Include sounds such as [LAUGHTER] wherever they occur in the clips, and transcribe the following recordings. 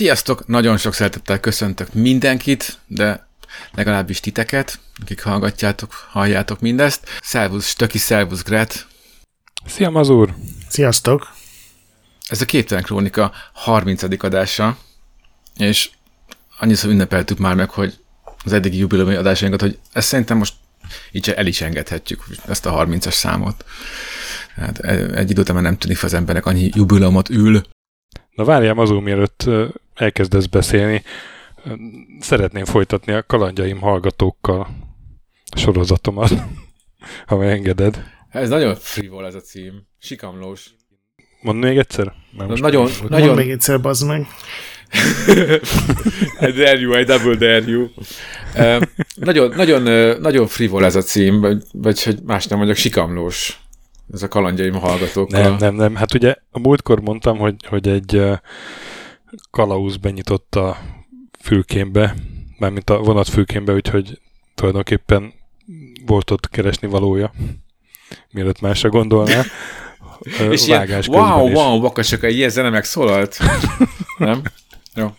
Sziasztok! Nagyon sok szeretettel köszöntök mindenkit, de legalábbis titeket, akik hallgatjátok, halljátok mindezt. Szervusz, Stöki, szervusz, Gret. Szia, Mazur! Sziasztok! Ez a Képtelen Krónika 30. adása, és annyiszor ünnepeltük már meg, hogy az eddigi jubileumi adásainkat, hogy ezt szerintem most így el is engedhetjük, ezt a 30-as számot. Hát egy idő után már nem tűnik fel az embernek, annyi jubileumot ül. Na várjál, azon mielőtt elkezdesz beszélni, szeretném folytatni a kalandjaim hallgatókkal a sorozatomat, [LAUGHS] ha megengeded. Ez nagyon frivol ez a cím. Sikamlós. Mondd még egyszer? Már most nagyon, nagyon... Mondd még egyszer, bazd meg. I dare you, I double dare you. Uh, nagyon, nagyon, nagyon frivol ez a cím, vagy, vagy hogy más nem mondjak, sikamlós. Ez a kalandjaim hallgatókkal. Nem, nem, nem. Hát ugye a múltkor mondtam, hogy, hogy egy kalauz benyitott a fülkémbe, mármint a vonat fülkémbe, úgyhogy tulajdonképpen volt ott keresni valója, mielőtt másra gondolná. [LAUGHS] És ilyen, wow, is. wow, vakasok, egy ilyen zene megszólalt. [LAUGHS] nem? Jó.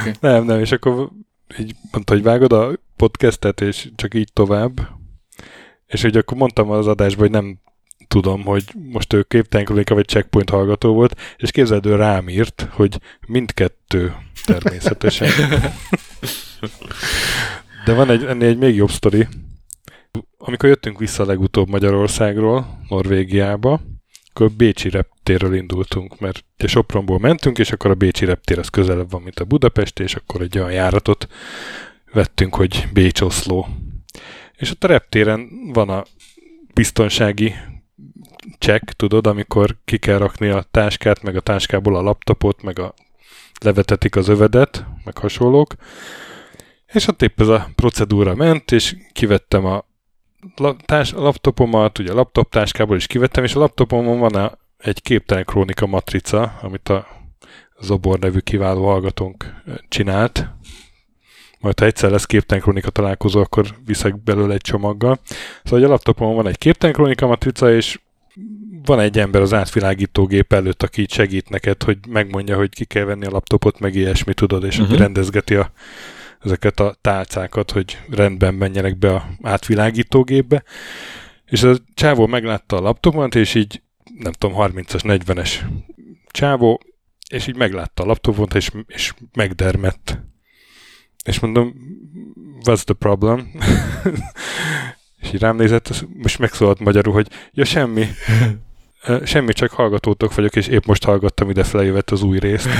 Okay. Nem, nem, és akkor így mondta, hogy vágod a podcastet, és csak így tovább. És hogy akkor mondtam az adásban, hogy nem tudom, hogy most ő képtelen vagy checkpoint hallgató volt, és képzeld, ő rám írt, hogy mindkettő természetesen. De van egy, ennél egy még jobb sztori. Amikor jöttünk vissza legutóbb Magyarországról, Norvégiába, akkor Bécsi reptérről indultunk, mert ugye Sopronból mentünk, és akkor a Bécsi reptér az közelebb van, mint a Budapest, és akkor egy olyan járatot vettünk, hogy Bécs-Oszló. És ott a reptéren van a biztonsági check, tudod, amikor ki kell rakni a táskát, meg a táskából a laptopot, meg a levetetik az övedet, meg hasonlók. És ott épp ez a procedúra ment, és kivettem a, laptopomat, ugye a laptop táskából is kivettem, és a laptopomon van egy képtelen krónika matrica, amit a Zobor nevű kiváló hallgatónk csinált. Majd ha egyszer lesz képtelen krónika találkozó, akkor viszek belőle egy csomaggal. Szóval a laptopomon van egy képtelen krónika matrica, és van egy ember az átvilágítógép előtt, aki segít neked, hogy megmondja, hogy ki kell venni a laptopot, meg ilyesmi, tudod, és uh-huh. rendezgeti a, ezeket a tálcákat, hogy rendben menjenek be a átvilágítógépbe. És a csávó meglátta a laptopot, és így, nem tudom, 30-as, 40-es csávó, és így meglátta a laptopot, és, és megdermett. És mondom, what's the problem? [LAUGHS] És így rám nézett, most megszólalt magyarul, hogy ja semmi, [LAUGHS] semmi, csak hallgatótok vagyok, és épp most hallgattam, ide felejövett az új részt. [LAUGHS]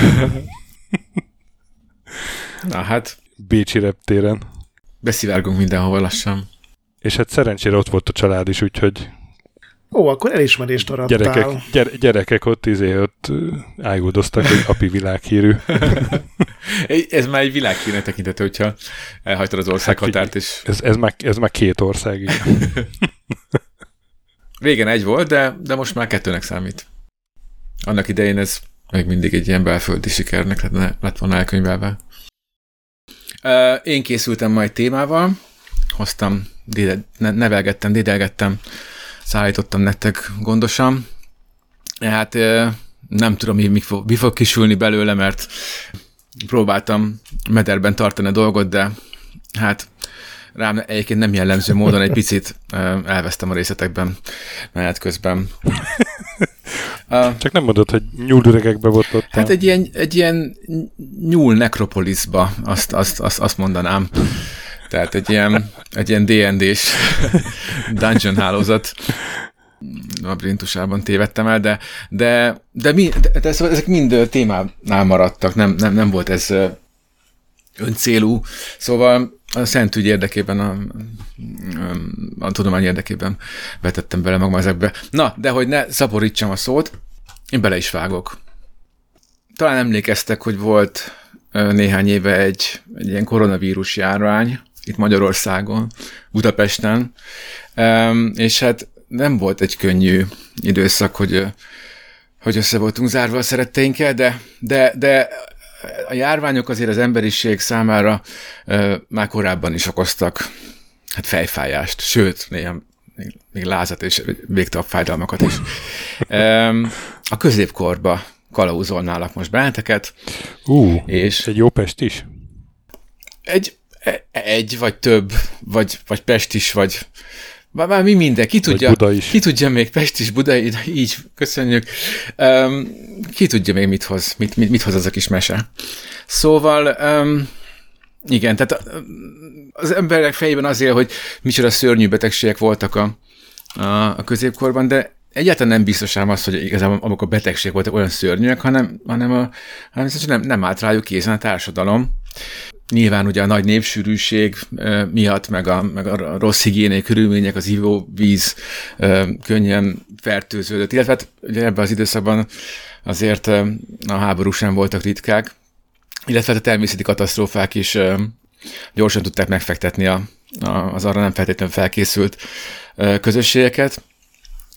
Na hát. Bécsi reptéren. Beszivárgunk mindenhova lassan. És hát szerencsére ott volt a család is, úgyhogy Ó, akkor elismerést arattál. Gyerekek, gyere, gyerekek ott, izé, ott ájuldoztak, hogy api világhírű. [LAUGHS] ez már egy világhírnek tekintető, hogyha elhagytad az országhatárt. Hát, és... ez, ez, már, ez már két ország. [LAUGHS] Régen egy volt, de, de most már kettőnek számít. Annak idején ez még mindig egy ilyen belföldi sikernek lett, lett volna elkönyvelve. Én készültem majd témával, hoztam, déde, nevelgettem, dédelgettem szállítottam nektek gondosan. Hát nem tudom, mi, mi, fog, mi fog kisülni belőle, mert próbáltam mederben tartani a dolgot, de hát rám egyébként nem jellemző módon egy picit elvesztem a részletekben menet közben. Csak nem mondod, hogy nyúlüregekbe ott Hát egy ilyen, egy ilyen nyúl nekropolisba, azt, azt, azt, azt mondanám. Tehát egy ilyen, egy ilyen D&D-s dungeon hálózat labrintusában tévedtem el, de, de, de, mi, de, de ezek mind témánál maradtak, nem, nem, nem volt ez öncélú. Szóval a szent ügy érdekében, a, a tudomány érdekében vetettem bele magam ezekbe. Na, de hogy ne szaporítsam a szót, én bele is vágok. Talán emlékeztek, hogy volt néhány éve egy, egy ilyen koronavírus járvány, itt Magyarországon, Budapesten, és hát nem volt egy könnyű időszak, hogy, hogy össze voltunk zárva a szeretteinkkel, de, de, de a járványok azért az emberiség számára már korábban is okoztak hát fejfájást, sőt, néha még lázat és végtelen fájdalmakat is. A középkorba kalauzolnálak most benneteket. Ú, És egy jó Pest is? egy, egy vagy több, vagy, vagy Pest is, vagy már, már mi minden, ki tudja, ki tudja még Pest is, Buda, így, így köszönjük. Um, ki tudja még mit hoz, mit, mit, mit hoz az a kis mese. Szóval, um, igen, tehát az emberek fejében az él, hogy micsoda szörnyű betegségek voltak a, a, a középkorban, de egyáltalán nem biztos ám az, hogy igazából amok a betegségek voltak olyan szörnyűek, hanem, hanem, a, hanem nem, nem állt rájuk készen a társadalom. Nyilván ugye a nagy népsűrűség miatt, meg a, meg a rossz higiéniai körülmények, az ivóvíz könnyen fertőződött, illetve hát ugye ebben az időszakban azért a háborúk sem voltak ritkák, illetve hát a természeti katasztrófák is gyorsan tudták megfektetni a, a, az arra nem feltétlenül felkészült közösségeket.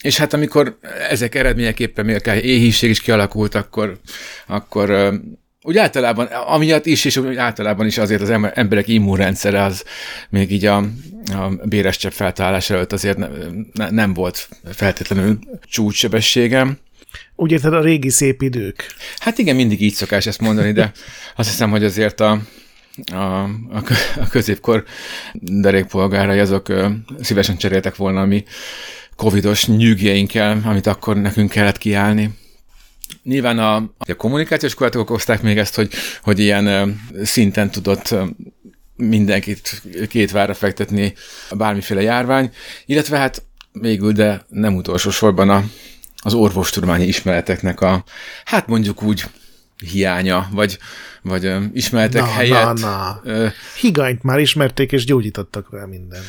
És hát amikor ezek eredményeképpen még akár éhínség is kialakult, akkor, akkor úgy általában, amiatt is, és úgy általában is azért az em- emberek immunrendszere az még így a, a béres csepp feltállása előtt azért ne, ne, nem volt feltétlenül csúcssebességem. Úgy érted a régi szép idők? Hát igen, mindig így szokás ezt mondani, de azt hiszem, hogy azért a, a, a, a középkor derékpolgárai azok ö, szívesen cseréltek volna a mi covidos nyűgjeinkkel, amit akkor nekünk kellett kiállni. Nyilván a, a kommunikációs korlátok okozták még ezt, hogy, hogy ilyen szinten tudott mindenkit két várra fektetni bármiféle járvány, illetve hát végül, de nem utolsó sorban a, az orvostudományi ismereteknek a, hát mondjuk úgy hiánya, vagy, vagy ö, ismeretek Na, helyett. na, na. Ö, Higányt már ismerték, és gyógyítottak rá minden.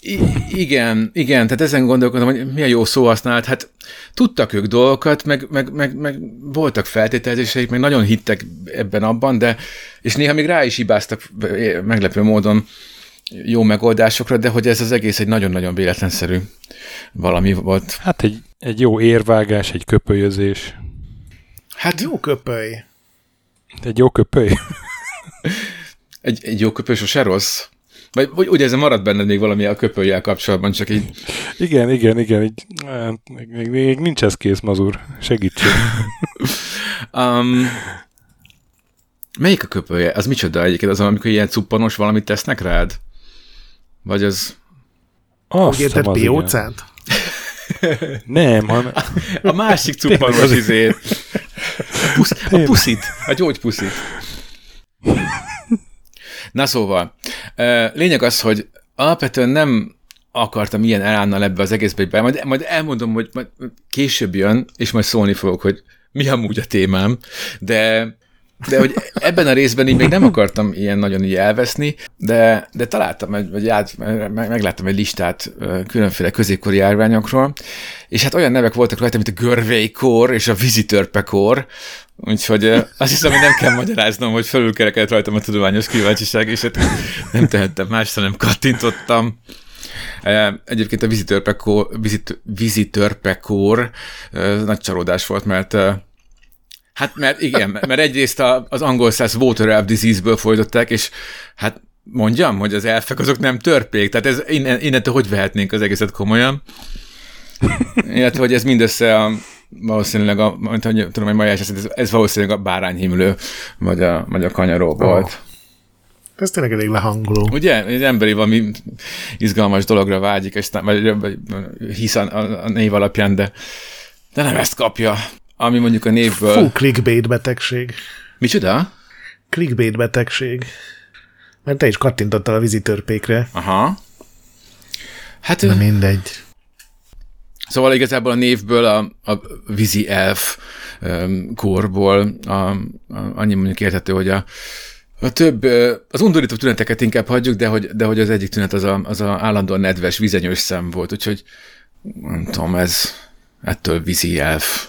I- igen, igen, tehát ezen gondolkodom, hogy milyen jó szó használt. Hát tudtak ők dolgokat, meg, meg, meg, meg voltak feltételezéseik, meg nagyon hittek ebben abban, de és néha még rá is hibáztak eh, meglepő módon jó megoldásokra, de hogy ez az egész egy nagyon-nagyon véletlenszerű valami volt. Hát egy, egy jó érvágás, egy köpölyözés. Hát Jó köpöly. Egy jó köpöly? egy, egy jó köpő sose rossz. Vagy úgy, úgy érzem, marad benned még valami a köpőjel kapcsolatban, csak így Igen, igen, igen. Így, még, még, még nincs ez kész, mazur. Segítség. [LAUGHS] Um, melyik a köpője? Az micsoda egyébként? Az, amikor ilyen cuppanos valamit tesznek rád? Vagy az... Azt Úgy érted hiszem, az igen. piócát? Nem, hanem A másik cuppanos izét. A, pusz, a puszit. A gyógypuszit. Na szóval, lényeg az, hogy alapvetően nem akartam ilyen elánnal ebbe az egészbe be, majd, majd elmondom, hogy majd később jön, és majd szólni fogok, hogy mi amúgy a témám, de de hogy ebben a részben így még nem akartam ilyen nagyon így elveszni, de, de találtam, vagy át, meg, megláttam egy listát különféle középkori járványokról, és hát olyan nevek voltak rajta, mint a görvélykór és a vízitörpekór, úgyhogy azt hiszem, hogy nem kell magyaráznom, hogy felülkerekedett rajtam a tudományos kíváncsiság, és hát nem tehettem más, hanem kattintottam. Egyébként a vízitörpekór, vízit, vízitörpekór ö, nagy csalódás volt, mert Hát mert igen, mert egyrészt a, az angol száz water elf disease-ből folytották, és hát mondjam, hogy az elfek azok nem törpék, tehát ez innen, innentől hogy vehetnénk az egészet komolyan? Illetve, hogy ez mindössze a, valószínűleg a, mint hogy tudom, hogy Majás, ez, ez valószínűleg a bárányhimlő, vagy a, vagy a kanyaró volt. Ez tényleg elég lehangoló. Ugye? Egy emberi valami izgalmas dologra vágyik, és vagy, vagy hisz a, a, a név alapján, de, de nem ezt kapja. Ami mondjuk a névből... Fú, clickbait betegség. Micsoda? Clickbait betegség. Mert te is kattintottál a vízitörpékre. Aha. Hát Na mindegy. Szóval igazából a névből a, a vízi elf korból a, a, annyi mondjuk érthető, hogy a, a több, az undorító tüneteket inkább hagyjuk, de hogy, de hogy az egyik tünet az a, az a állandóan nedves, vizenyős szem volt, úgyhogy nem tudom, ez ettől vízi elf.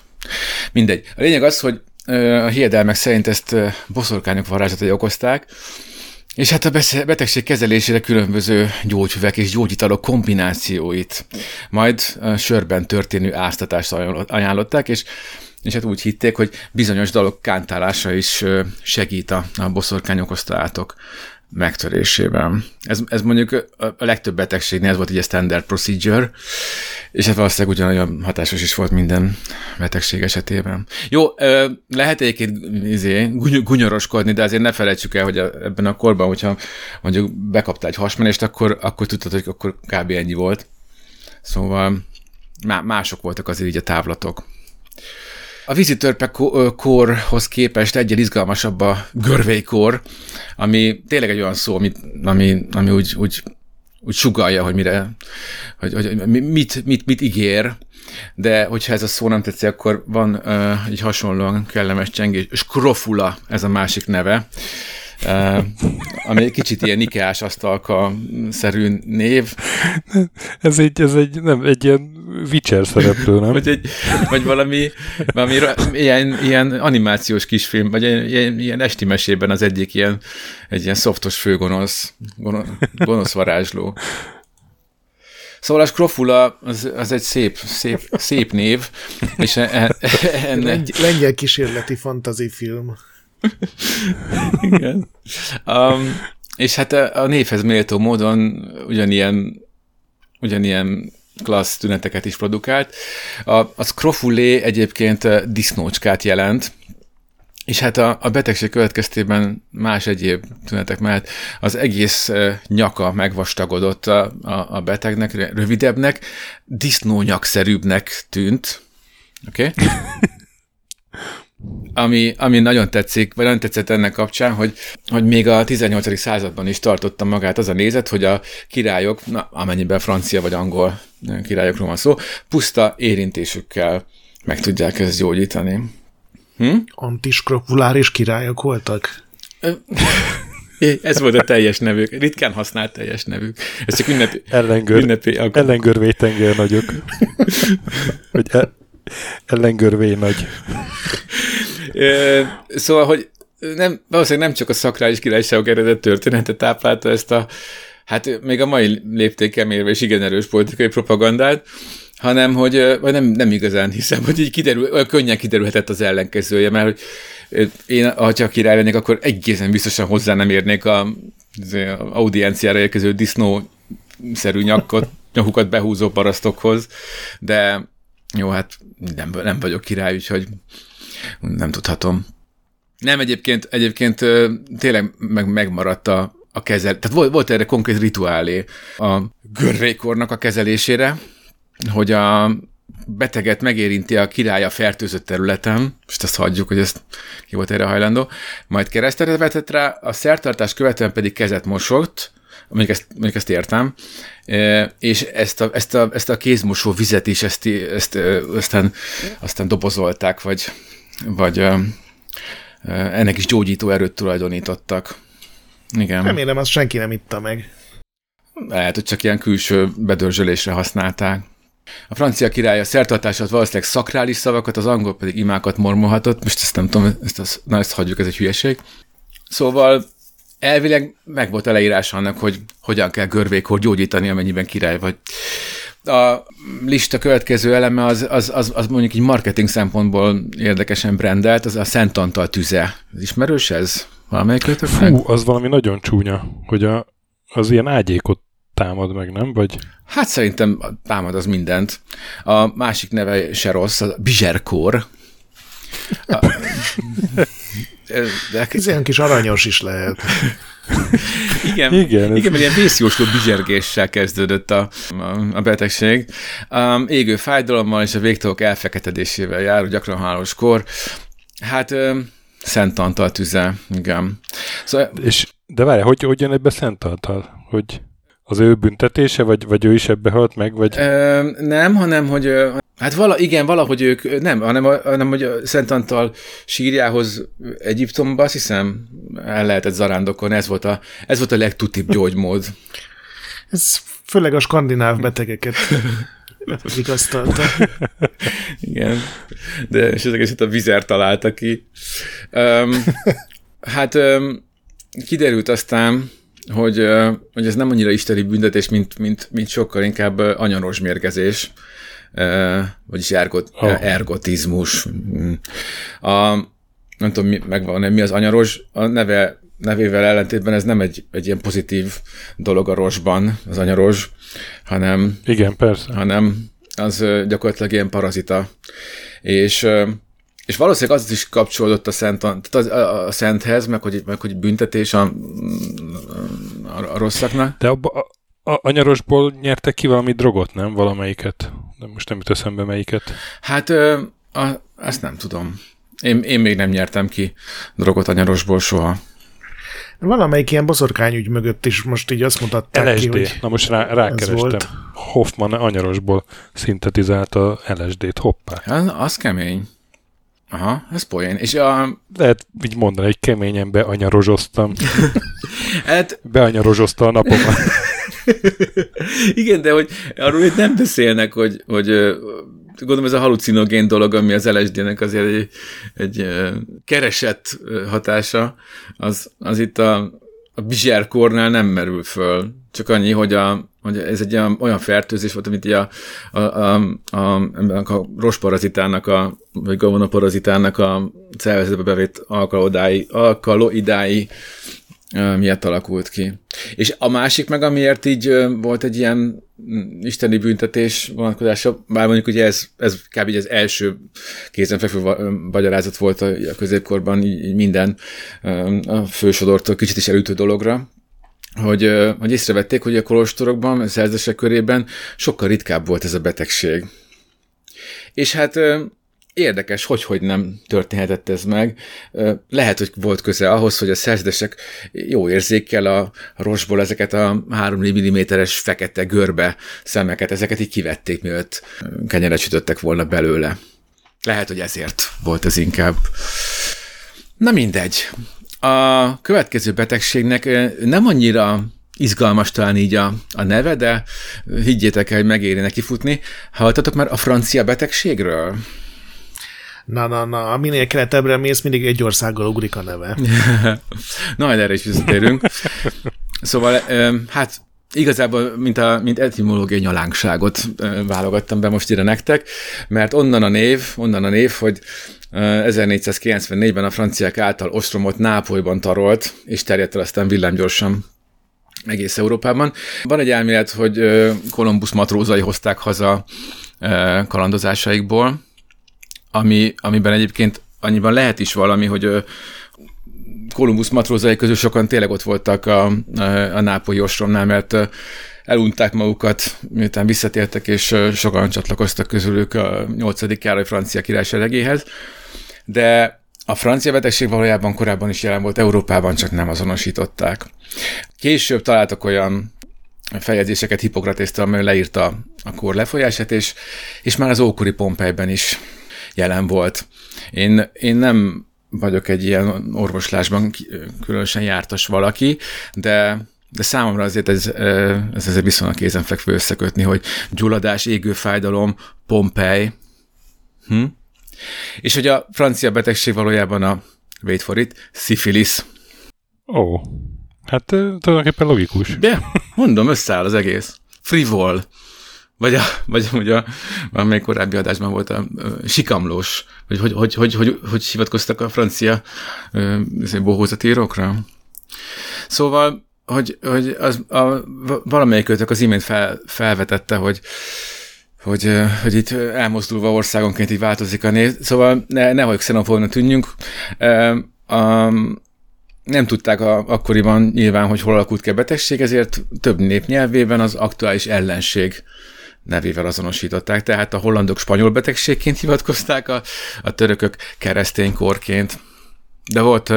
Mindegy. A lényeg az, hogy a hiedelmek szerint ezt boszorkányok varázslatai okozták, és hát a betegség kezelésére különböző gyógyfüvek és gyógyitalok kombinációit, majd sörben történő áztatást ajánlott- ajánlották, és és hát úgy hitték, hogy bizonyos dalok kántálása is segít a, a boszorkány okozta átok megtörésében. Ez, ez mondjuk a legtöbb betegségnél ez volt egy standard procedure, és hát valószínűleg ugyanolyan hatásos is volt minden betegség esetében. Jó, lehet egyébként izé, gunyoroskodni, de azért ne felejtsük el, hogy a, ebben a korban, hogyha mondjuk bekapta egy hasmenést, akkor, akkor tudtad, hogy akkor kb. ennyi volt. Szóval mások voltak azért így a távlatok. A vízitörpe korhoz képest egyel izgalmasabb a görvélykor, ami tényleg egy olyan szó, ami, ami, ami úgy, úgy, úgy sugalja, hogy mire, hogy, hogy mit, mit, mit ígér, de hogyha ez a szó nem tetszik, akkor van uh, egy hasonlóan kellemes csengés, skrofula ez a másik neve, Uh, ami egy kicsit ilyen Ikeás asztalka-szerű név. Ez egy, ez egy, nem, egy ilyen Witcher szereplő, nem? vagy, egy, vagy valami, valami ilyen, ilyen animációs kisfilm, vagy ilyen, ilyen esti mesében az egyik ilyen, egy ilyen szoftos főgonosz, gonosz, gonosz varázsló. Szóval a Skrofula az, az egy szép, szép, szép név, és e, e, enne... Lengyel kísérleti fantazifilm. Igen. Um, és hát a, a névhez méltó módon ugyanilyen, ugyanilyen klassz tüneteket is produkált. A, a scrofulé egyébként disznócskát jelent, és hát a, a betegség következtében más egyéb tünetek mellett az egész nyaka megvastagodott a, a, a betegnek, rövidebbnek, disznónyakszerűbbnek tűnt. Oké? Okay? [LAUGHS] ami, ami nagyon tetszik, vagy nagyon tetszett ennek kapcsán, hogy, hogy még a 18. században is tartotta magát az a nézet, hogy a királyok, na, amennyiben francia vagy angol királyokról van szó, puszta érintésükkel meg tudják ezt gyógyítani. Hm? Antiskropuláris királyok voltak? [LAUGHS] Ez volt a teljes nevük. Ritkán használt teljes nevük. Ez csak ünnepi, Ellengör, ünnepi Ellengörvétenger nagyok. [LAUGHS] Hogy el, ellengörvé nagy. Szóval, hogy nem, valószínűleg nem csak a szakrális királyságok eredet története táplálta ezt a, hát még a mai léptéken mérve is igen erős politikai propagandát, hanem hogy vagy nem, nem igazán hiszem, hogy így kiderül, könnyen kiderülhetett az ellenkezője, mert hogy én, ha csak király lennék, akkor egészen biztosan hozzá nem érnék a, az audienciára érkező disznó-szerű nyakot, nyakukat behúzó parasztokhoz, de jó, hát nem, nem vagyok király, úgyhogy nem tudhatom. Nem, egyébként, egyébként tényleg meg, megmaradt a, a kezel... Tehát volt, volt erre konkrét rituálé a görvékornak a kezelésére, hogy a beteget megérinti a király a fertőzött területen, és azt hagyjuk, hogy ezt ki volt erre hajlandó, majd keresztre vetett rá, a szertartás követően pedig kezet mosott, mondjuk ezt, mondjuk ezt értem, és ezt a, ezt a, ezt a kézmosó vizet is ezt, ezt, aztán, aztán dobozolták, vagy, vagy ennek is gyógyító erőt tulajdonítottak. Igen. Remélem, azt senki nem itta meg. Lehet, hogy csak ilyen külső bedörzsölésre használták. A francia király a szertartását valószínűleg szakrális szavakat, az angol pedig imákat mormolhatott. Most ezt nem tudom, ezt, ezt, na, ezt hagyjuk, ez egy hülyeség. Szóval elvileg meg volt a leírás annak, hogy hogyan kell görvékor gyógyítani, amennyiben király vagy. A lista következő eleme az, az, az, az mondjuk egy marketing szempontból érdekesen brandelt, az a Szent Antal tüze. Ismerős ez? Valamelyik Fú, meg? az valami nagyon csúnya, hogy a, az ilyen ágyékot támad meg, nem? Vagy... Hát szerintem támad az mindent. A másik neve se rossz, a [LAUGHS] Bizserkor. A, de... Ez ilyen kis aranyos is lehet. [LAUGHS] igen, igen, igen mert ilyen vészjósló bizsergéssel kezdődött a, a, a betegség. Um, égő fájdalommal és a végtagok elfeketedésével jár, gyakran hálóskor. Hát um, Szent Antal tüze, igen. Szóval, és, de várj, hogy, hogy jön ebbe Szent Antal? Hogy az ő büntetése, vagy, vagy ő is ebbe halt meg? Vagy... Ö, nem, hanem, hogy hát vala, igen, valahogy ők, nem, hanem, hanem hogy Szent Antal sírjához Egyiptomba, azt hiszem, el lehetett zarándokolni, ez volt a, ez volt a legtutibb gyógymód. ez főleg a skandináv betegeket vigasztalta. igen, de és ezeket a vizer találta ki. Um, hát um, kiderült aztán, hogy, hogy ez nem annyira isteni büntetés, mint, mint, mint sokkal inkább anyaros mérgezés, vagyis ergot, oh. ergotizmus. A, nem tudom, megvan, mi az anyaros, a neve nevével ellentétben ez nem egy, egy ilyen pozitív dolog a rosban, az anyaros, hanem, Igen, persze. hanem az gyakorlatilag ilyen parazita. És, és valószínűleg az is kapcsolódott a, szent, tehát az, a, a szenthez, meg hogy, meg hogy büntetés a, a, a rosszaknak. De abba, a, a anyarosból nyertek ki valami drogot, nem? Valamelyiket. De most nem jut eszembe melyiket. Hát ö, a, azt nem tudom. Én, én még nem nyertem ki drogot anyarosból soha. Valamelyik ilyen boszorkányügy mögött is most így azt mutatták LSD. ki, hogy Na most rá, rákerestem. Hoffman anyarosból szintetizálta LSD-t. Hoppá. Az, az kemény. Aha, ez poén. És a, Lehet így mondani, hogy keményen beanyarozoztam. [LAUGHS] hát Beanyarozozta a napomat. [LAUGHS] Igen, de hogy arról itt nem beszélnek, hogy, hogy gondolom ez a halucinogén dolog, ami az LSD-nek azért egy, egy keresett hatása, az, az itt a, a bizsárkornál nem merül föl. Csak annyi, hogy, a, hogy ez egy olyan, olyan fertőzés volt, amit a, a, a, a, a, rosparazitának, a, vagy gavonaparazitának a szervezetbe bevét alkalodái, alkaloidái miatt alakult ki. És a másik meg, amiért így volt egy ilyen isteni büntetés vonatkozása, bár mondjuk ugye ez, ez kb. az első kézenfekvő magyarázat volt a, középkorban, így, így minden a fősodortól kicsit is elütő dologra, hogy, hogy észrevették, hogy a kolostorokban, a szerzesek körében sokkal ritkább volt ez a betegség. És hát érdekes, hogy, hogy nem történhetett ez meg. Lehet, hogy volt köze ahhoz, hogy a szerződesek jó érzékkel a rosból ezeket a 3 mm-es fekete görbe szemeket, ezeket így kivették, mielőtt kenyeret sütöttek volna belőle. Lehet, hogy ezért volt ez inkább. Na mindegy. A következő betegségnek nem annyira izgalmas talán így a, a neve, de higgyétek el, hogy megéri neki futni. Hallottatok már a francia betegségről? na, na, na, minél keletebbre mész, mindig egy országgal ugrik a neve. [LAUGHS] Na, erre is visszatérünk. Szóval, hát igazából, mint, a, mint etimológiai nyalánkságot válogattam be most ide nektek, mert onnan a név, onnan a név, hogy 1494-ben a franciák által ostromot Nápolyban tarolt, és terjedt el aztán villámgyorsan egész Európában. Van egy elmélet, hogy Kolumbusz matrózai hozták haza kalandozásaikból, ami, amiben egyébként annyiban lehet is valami, hogy Kolumbusz matrózai közül sokan tényleg ott voltak a, a, nápolyi ostromnál, mert elunták magukat, miután visszatértek, és sokan csatlakoztak közülük a 8. Károly francia király seregéhez. De a francia betegség valójában korábban is jelen volt Európában, csak nem azonosították. Később találtak olyan feljegyzéseket Hippokratésztől, amely leírta a kor lefolyását, és, és már az ókori Pompejben is jelen volt. Én, én nem vagyok egy ilyen orvoslásban különösen jártas valaki, de de számomra azért ez, ez azért viszonylag kézenfekvő összekötni, hogy gyulladás, égő fájdalom, Pompej. Hm? És hogy a francia betegség valójában a, wait for it, szifilis. Ó. Hát ö, tulajdonképpen logikus. De, mondom, összeáll az egész. Frivol. Vagy, a, vagy ugye a, valamelyik korábbi adásban volt a, a sikamlós, hogy hogy, hogy, hogy, hogy, hogy hivatkoztak a francia izé, bohózatírokra. Szóval, hogy, hogy az, a, valamelyikőtök az imént fel, felvetette, hogy hogy, hogy itt elmozdulva országonként így változik a név. Szóval ne, nehogy xenofóbnak tűnjünk. A, nem tudták a, akkoriban nyilván, hogy hol alakult ki a betegség, ezért több nép nyelvében az aktuális ellenség nevével azonosították. Tehát a hollandok spanyol betegségként [LAUGHS] hivatkozták, a, a törökök kereszténykorként, de volt,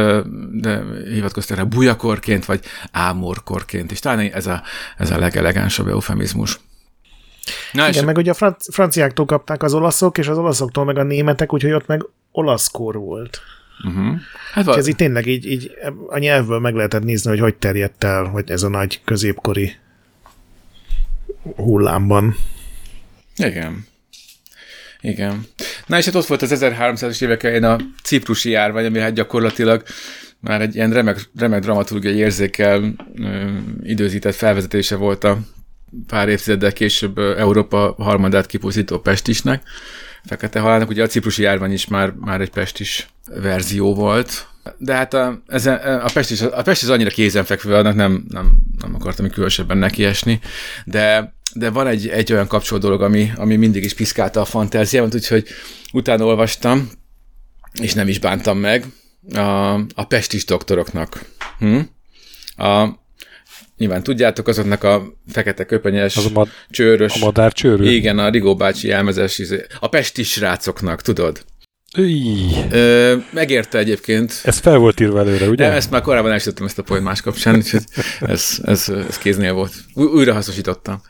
de hivatkoztak rá bujakorként, vagy ámorkorként, és talán ez a, ez a legelegánsabb eufemizmus. Na Igen, és, meg ugye a franc- franciáktól kapták az olaszok, és az olaszoktól meg a németek, úgyhogy ott meg olaszkor volt. uh-huh. hát És val- ez így tényleg így, így a nyelvből meg lehetett nézni, hogy hogy terjedt el, hogy ez a nagy középkori hullámban. Igen. Igen. Na és hát ott volt az 1300-as évek elején a ciprusi járvány, ami hát gyakorlatilag már egy ilyen remek, remek dramaturgiai érzékkel ö, időzített felvezetése volt a pár évtizeddel később Európa harmadát kipusztító pestisnek. Fekete halálnak, ugye a ciprusi járvány is már, már egy pestis verzió volt, De hát a, ez, a, Pest is, a Pest is annyira kézenfekvő, annak nem, nem, nem akartam különösebben nekiesni, de de van egy, egy olyan kapcsolódó dolog, ami, ami mindig is piszkálta a fantáziámat, úgyhogy utána olvastam, és nem is bántam meg, a, a pestis doktoroknak. Hm? A, nyilván tudjátok, azoknak a fekete köpenyes, Az a mad- csőrös. A madár csőrű? Igen, a Rigó bácsi elmezes, izé- a pestis srácoknak, tudod? Íj. Ö, megérte egyébként. Ez fel volt írva előre, ugye? De ezt már korábban elsütöttem ezt a point más kapcsán, úgyhogy ez, ez, ez kéznél volt. Új, újra hasznosítottam.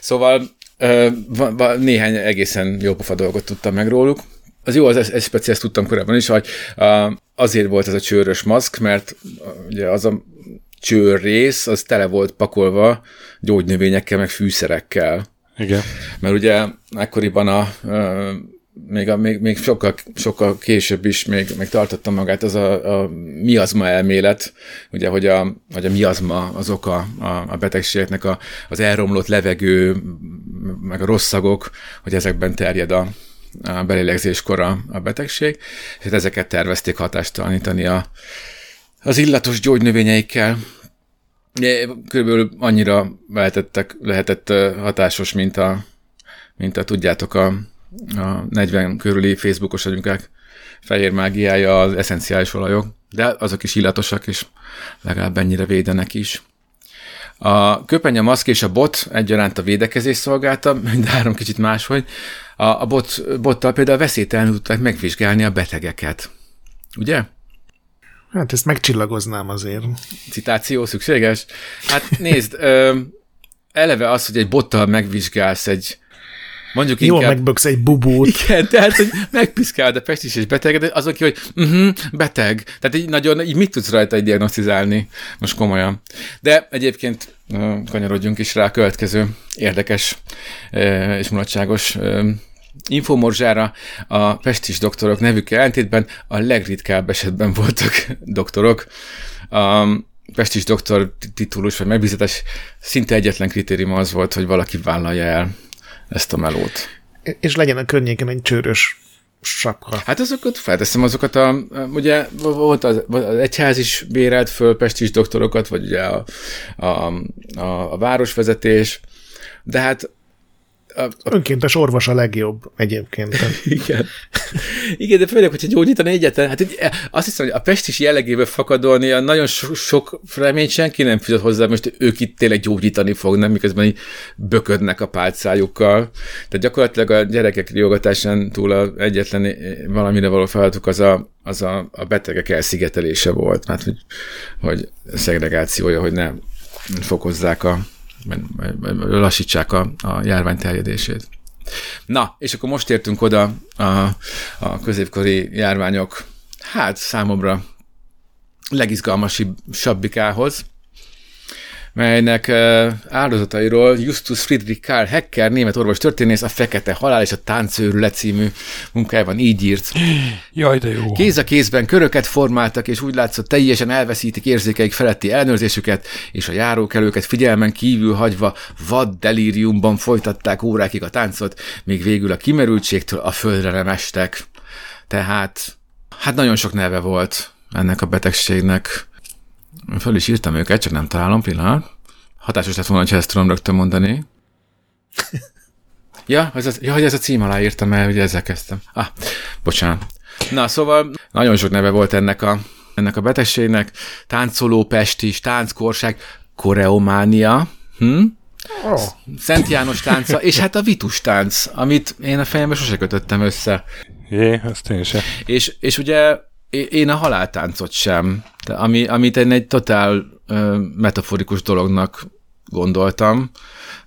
Szóval ö, va, va, néhány egészen jó pofa dolgot tudtam meg róluk. Az jó, az egy speciális tudtam korábban is, hogy azért volt ez a csőrös maszk, mert ugye az a csőr rész, az tele volt pakolva gyógynövényekkel, meg fűszerekkel. Igen. Mert ugye akkoriban a, még, még, még sokkal, sokkal később is még, még tartotta magát az a, a miazma elmélet, ugye, hogy a, hogy a miazma az oka a, a betegségeknek a, az elromlott levegő, meg a rossz szagok, hogy ezekben terjed a, a belélegzéskor a betegség, és hát ezeket tervezték hatástalanítani a, az illatos gyógynövényeikkel. Körülbelül annyira lehetettek, lehetett hatásos, mint a, mint a tudjátok, a, a 40 körüli Facebookos agyunkák fehér mágiája az eszenciális olajok, de azok is illatosak, és legalább ennyire védenek is. A köpenye, maszk és a bot egyaránt a védekezés szolgálta, [LAUGHS] mind három kicsit máshogy. A, a bot, bottal például veszélytelen tudták megvizsgálni a betegeket. Ugye? Hát ezt megcsillagoznám azért. Citáció szükséges? Hát nézd, ö, eleve az, hogy egy bottal megvizsgálsz egy Mondjuk Jól inkább... megböksz egy bubót. Igen, tehát, hogy megpiszkálod a pestis és beteg, de az, aki, hogy uh-huh, beteg. Tehát így nagyon, így mit tudsz rajta egy diagnosztizálni? Most komolyan. De egyébként kanyarodjunk is rá a következő érdekes és mulatságos infomorzsára a pestis doktorok nevükkel ellentétben a legritkább esetben voltak [LAUGHS] doktorok. A pestis doktor titulus vagy megbízatás szinte egyetlen kritérium az volt, hogy valaki vállalja el ezt a melót. És legyen a környéken egy csőrös sapka. Hát azokat felteszem, azokat a, ugye volt az, az egyház is bérelt föl pestis doktorokat, vagy ugye a, a, a, a városvezetés, de hát a, a... Önkéntes orvos a legjobb egyébként. [LAUGHS] Igen. Igen, de főleg, hogyha gyógyítani egyetlen, hát azt hiszem, hogy a pestis jellegéből fakadóan ilyen nagyon so, sok reményt senki nem fizet hozzá, most ők itt tényleg gyógyítani fognak, miközben így böködnek a pálcájukkal. Tehát gyakorlatilag a gyerekek riogatásán túl a egyetlen valamire való feladatuk az a, az a, a betegek elszigetelése volt, hát hogy, hogy szegregációja, hogy ne fokozzák a lassítsák a, a járvány terjedését. Na, és akkor most értünk oda a, a középkori járványok, hát számomra legizgalmasabb melynek áldozatairól Justus Friedrich Karl Hecker, német orvos történész, a Fekete Halál és a Táncőrület című munkájában így írt. [SNIFFS] Jaj, de jó. Kéz a kézben köröket formáltak, és úgy látszott teljesen elveszítik érzékeik feletti ellenőrzésüket, és a járókelőket figyelmen kívül hagyva vad delíriumban folytatták órákig a táncot, míg végül a kimerültségtől a földre nem estek. Tehát, hát nagyon sok neve volt ennek a betegségnek. Föl is írtam őket, csak nem találom, pillanat. Hatásos lett volna, ha ezt tudom rögtön mondani. [LAUGHS] ja, ez az, ja, hogy ez a cím alá írtam el, ugye ezzel kezdtem. Ah, bocsánat. Na, szóval nagyon sok neve volt ennek a, ennek a betegségnek. Táncoló pestis, tánckorság, koreománia, hm? Oh. Szent János tánca, és hát a vitus tánc, amit én a fejembe sose kötöttem össze. Jé, ezt én sem. És, és ugye én a haláltáncot sem, de ami, amit én egy totál ö, metaforikus dolognak gondoltam,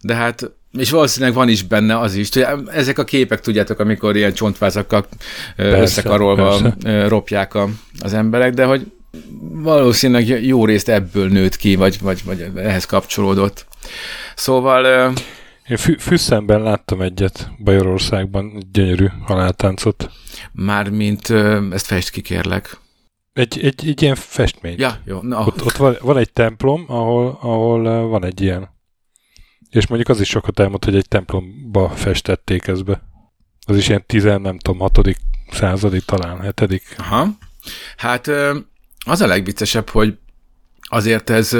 de hát és valószínűleg van is benne az is, hogy ezek a képek, tudjátok, amikor ilyen csontvázakkal persze, összekarolva persze. ropják a, az emberek, de hogy valószínűleg jó részt ebből nőtt ki, vagy, vagy, vagy ehhez kapcsolódott. Szóval... Én Fü- Füsszenben láttam egyet Bajorországban, egy gyönyörű haláltáncot. Mármint ezt fest ki, kérlek. Egy, egy, egy ilyen festmény. Ja, jó. No. Ott, ott van, van egy templom, ahol, ahol van egy ilyen. És mondjuk az is sokat elmond, hogy egy templomba festették ezt be. Az is ilyen tizen, nem tudom, hatodik századi, talán hetedik. Aha. Hát az a legviccesebb, hogy azért ez,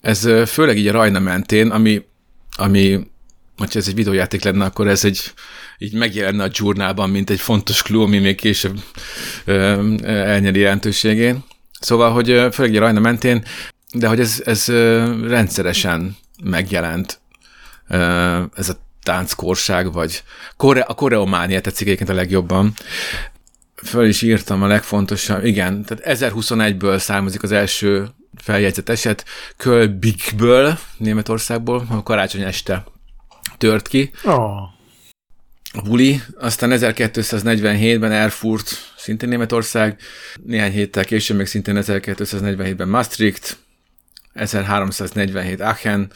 ez főleg így a Rajna mentén, ami, ami hogyha ez egy videójáték lenne, akkor ez egy, így megjelenne a dzsurnában, mint egy fontos klú, ami még később elnyeri jelentőségén. Szóval, hogy főleg a Rajna mentén, de hogy ez, ez rendszeresen megjelent ez a tánckorság, vagy kore, a koreománia tetszik egyébként a legjobban. Föl is írtam a legfontosabb, igen, tehát 1021-ből származik az első feljegyzett eset, Kölbikből, Németországból, a karácsony este tört ki. Oh. A buli, aztán 1247-ben Erfurt, szintén Németország, néhány héttel később még szintén 1247-ben Maastricht, 1347 Aachen,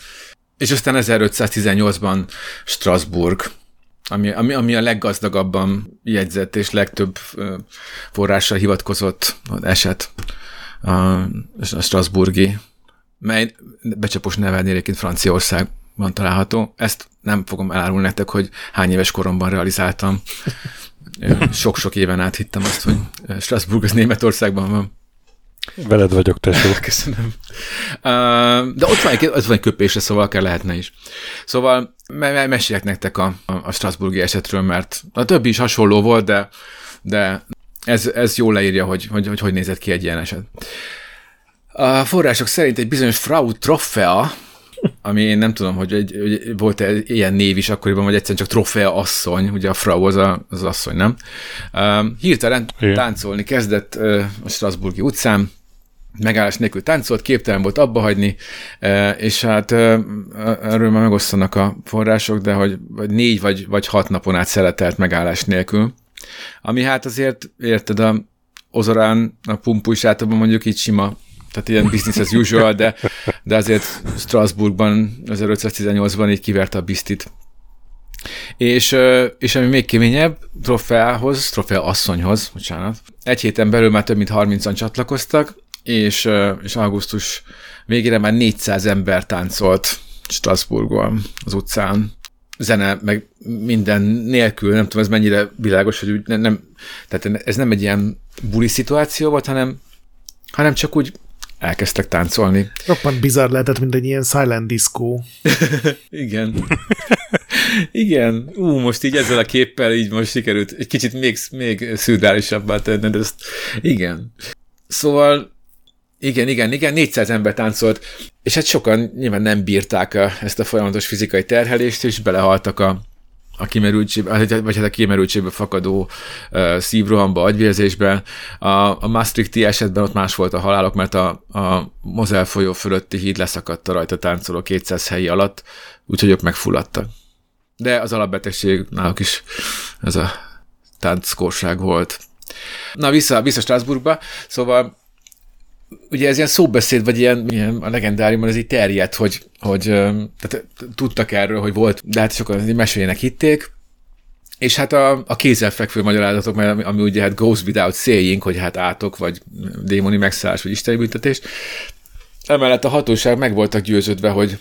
és aztán 1518-ban Strasbourg, ami, ami, ami a leggazdagabban jegyzett és legtöbb forrással hivatkozott eset a, a Strasburgi, mely becsapos nevelni egyébként Franciaországban található. Ezt nem fogom elárulni nektek, hogy hány éves koromban realizáltam. [LAUGHS] Sok-sok éven át hittem azt, hogy Strasbourg az Németországban van. Veled vagyok, tesó. [LAUGHS] Köszönöm. De ott van egy, ott van egy köpésre, szóval akár lehetne is. Szóval me- meséljek nektek a, a Strasburgi esetről, mert a többi is hasonló volt, de, de ez, ez jól leírja, hogy, hogy, hogy hogy nézett ki egy ilyen eset. A források szerint egy bizonyos Frau Trofea, ami én nem tudom, hogy, egy, hogy volt-e ilyen név is akkoriban, vagy egyszerűen csak Trofea asszony, ugye a Frau az, a, az asszony, nem? Uh, hirtelen Igen. táncolni kezdett uh, a Strasburgi utcán, megállás nélkül táncolt, képtelen volt abba hagyni, és hát erről már megosztanak a források, de hogy négy vagy, vagy hat napon át szeletelt megállás nélkül, ami hát azért, érted, a Ozorán, a Pumpu is mondjuk így sima tehát ilyen business as usual, de, de azért Strasbourgban 1518-ban így kiverte a biztit. És, és ami még keményebb, trofeához, trofea asszonyhoz, bocsánat, egy héten belül már több mint 30-an csatlakoztak, és, és augusztus végére már 400 ember táncolt Strasbourgban az utcán, zene, meg minden nélkül, nem tudom, ez mennyire világos, hogy úgy nem, tehát ez nem egy ilyen buli szituáció volt, hanem, hanem csak úgy elkezdtek táncolni. Roppant bizarr lehetett, mint egy ilyen silent disco. [LAUGHS] Igen. Igen. Ú, most így ezzel a képpel így most sikerült egy kicsit még, még szürreálisabbá tenned ezt. Igen. Szóval igen, igen, igen, 400 ember táncolt, és hát sokan nyilván nem bírták ezt a folyamatos fizikai terhelést, és belehaltak a, a kimerültségbe, vagy hát a kimerültségbe fakadó uh, szívrohamba, agyvérzésbe. A, a Maastrichti esetben ott más volt a halálok, mert a, a Mozel folyó fölötti híd leszakadt a rajta táncoló 200 helyi alatt, úgyhogy ők megfulladtak. De az alapbetegség náluk is ez a tánckorság volt. Na, vissza, vissza Strasbourgba, szóval ugye ez ilyen szóbeszéd, vagy ilyen, ilyen a legendáriumban ez így terjedt, hogy, hogy tehát tudtak erről, hogy volt, de hát sokan meséljenek hitték, és hát a, a kézzelfekvő magyarázatok, mert ami, ami ugye hát goes without saying, hogy hát átok, vagy démoni megszállás, vagy isteni büntetés. Emellett a hatóság meg voltak győződve, hogy,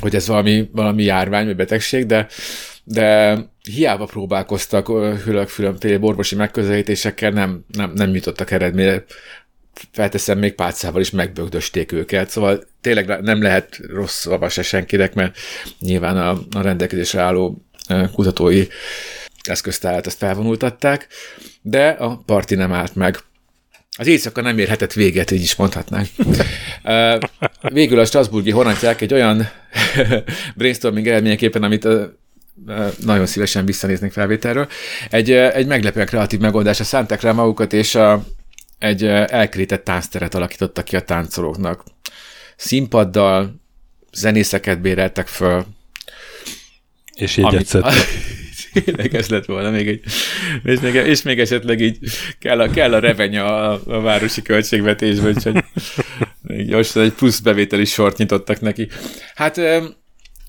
hogy ez valami, valami járvány, vagy betegség, de, de hiába próbálkoztak különféle orvosi megközelítésekkel, nem, nem, nem jutottak eredményre felteszem, még pálcával is megbögdösték őket, szóval tényleg nem lehet rossz szava se senkinek, mert nyilván a, a rendelkezésre álló kutatói eszköztárat ezt felvonultatták, de a parti nem állt meg. Az éjszaka nem érhetett véget, így is mondhatnánk. Végül a Strasburgi honatják egy olyan [LAUGHS] brainstorming eredményeképpen, amit nagyon szívesen visszanéznék felvételről. Egy, egy meglepően kreatív megoldásra szánták rá magukat, és a, egy elkerített táncteret alakítottak ki a táncolóknak. Színpaddal, zenészeket béreltek föl. És így szedtek. [LAUGHS] Tényleg ez lett volna még egy, és még, és még esetleg így kell a, kell a revenya a, a városi költségvetésbe, úgyhogy [LAUGHS] most egy plusz bevételi sort nyitottak neki. Hát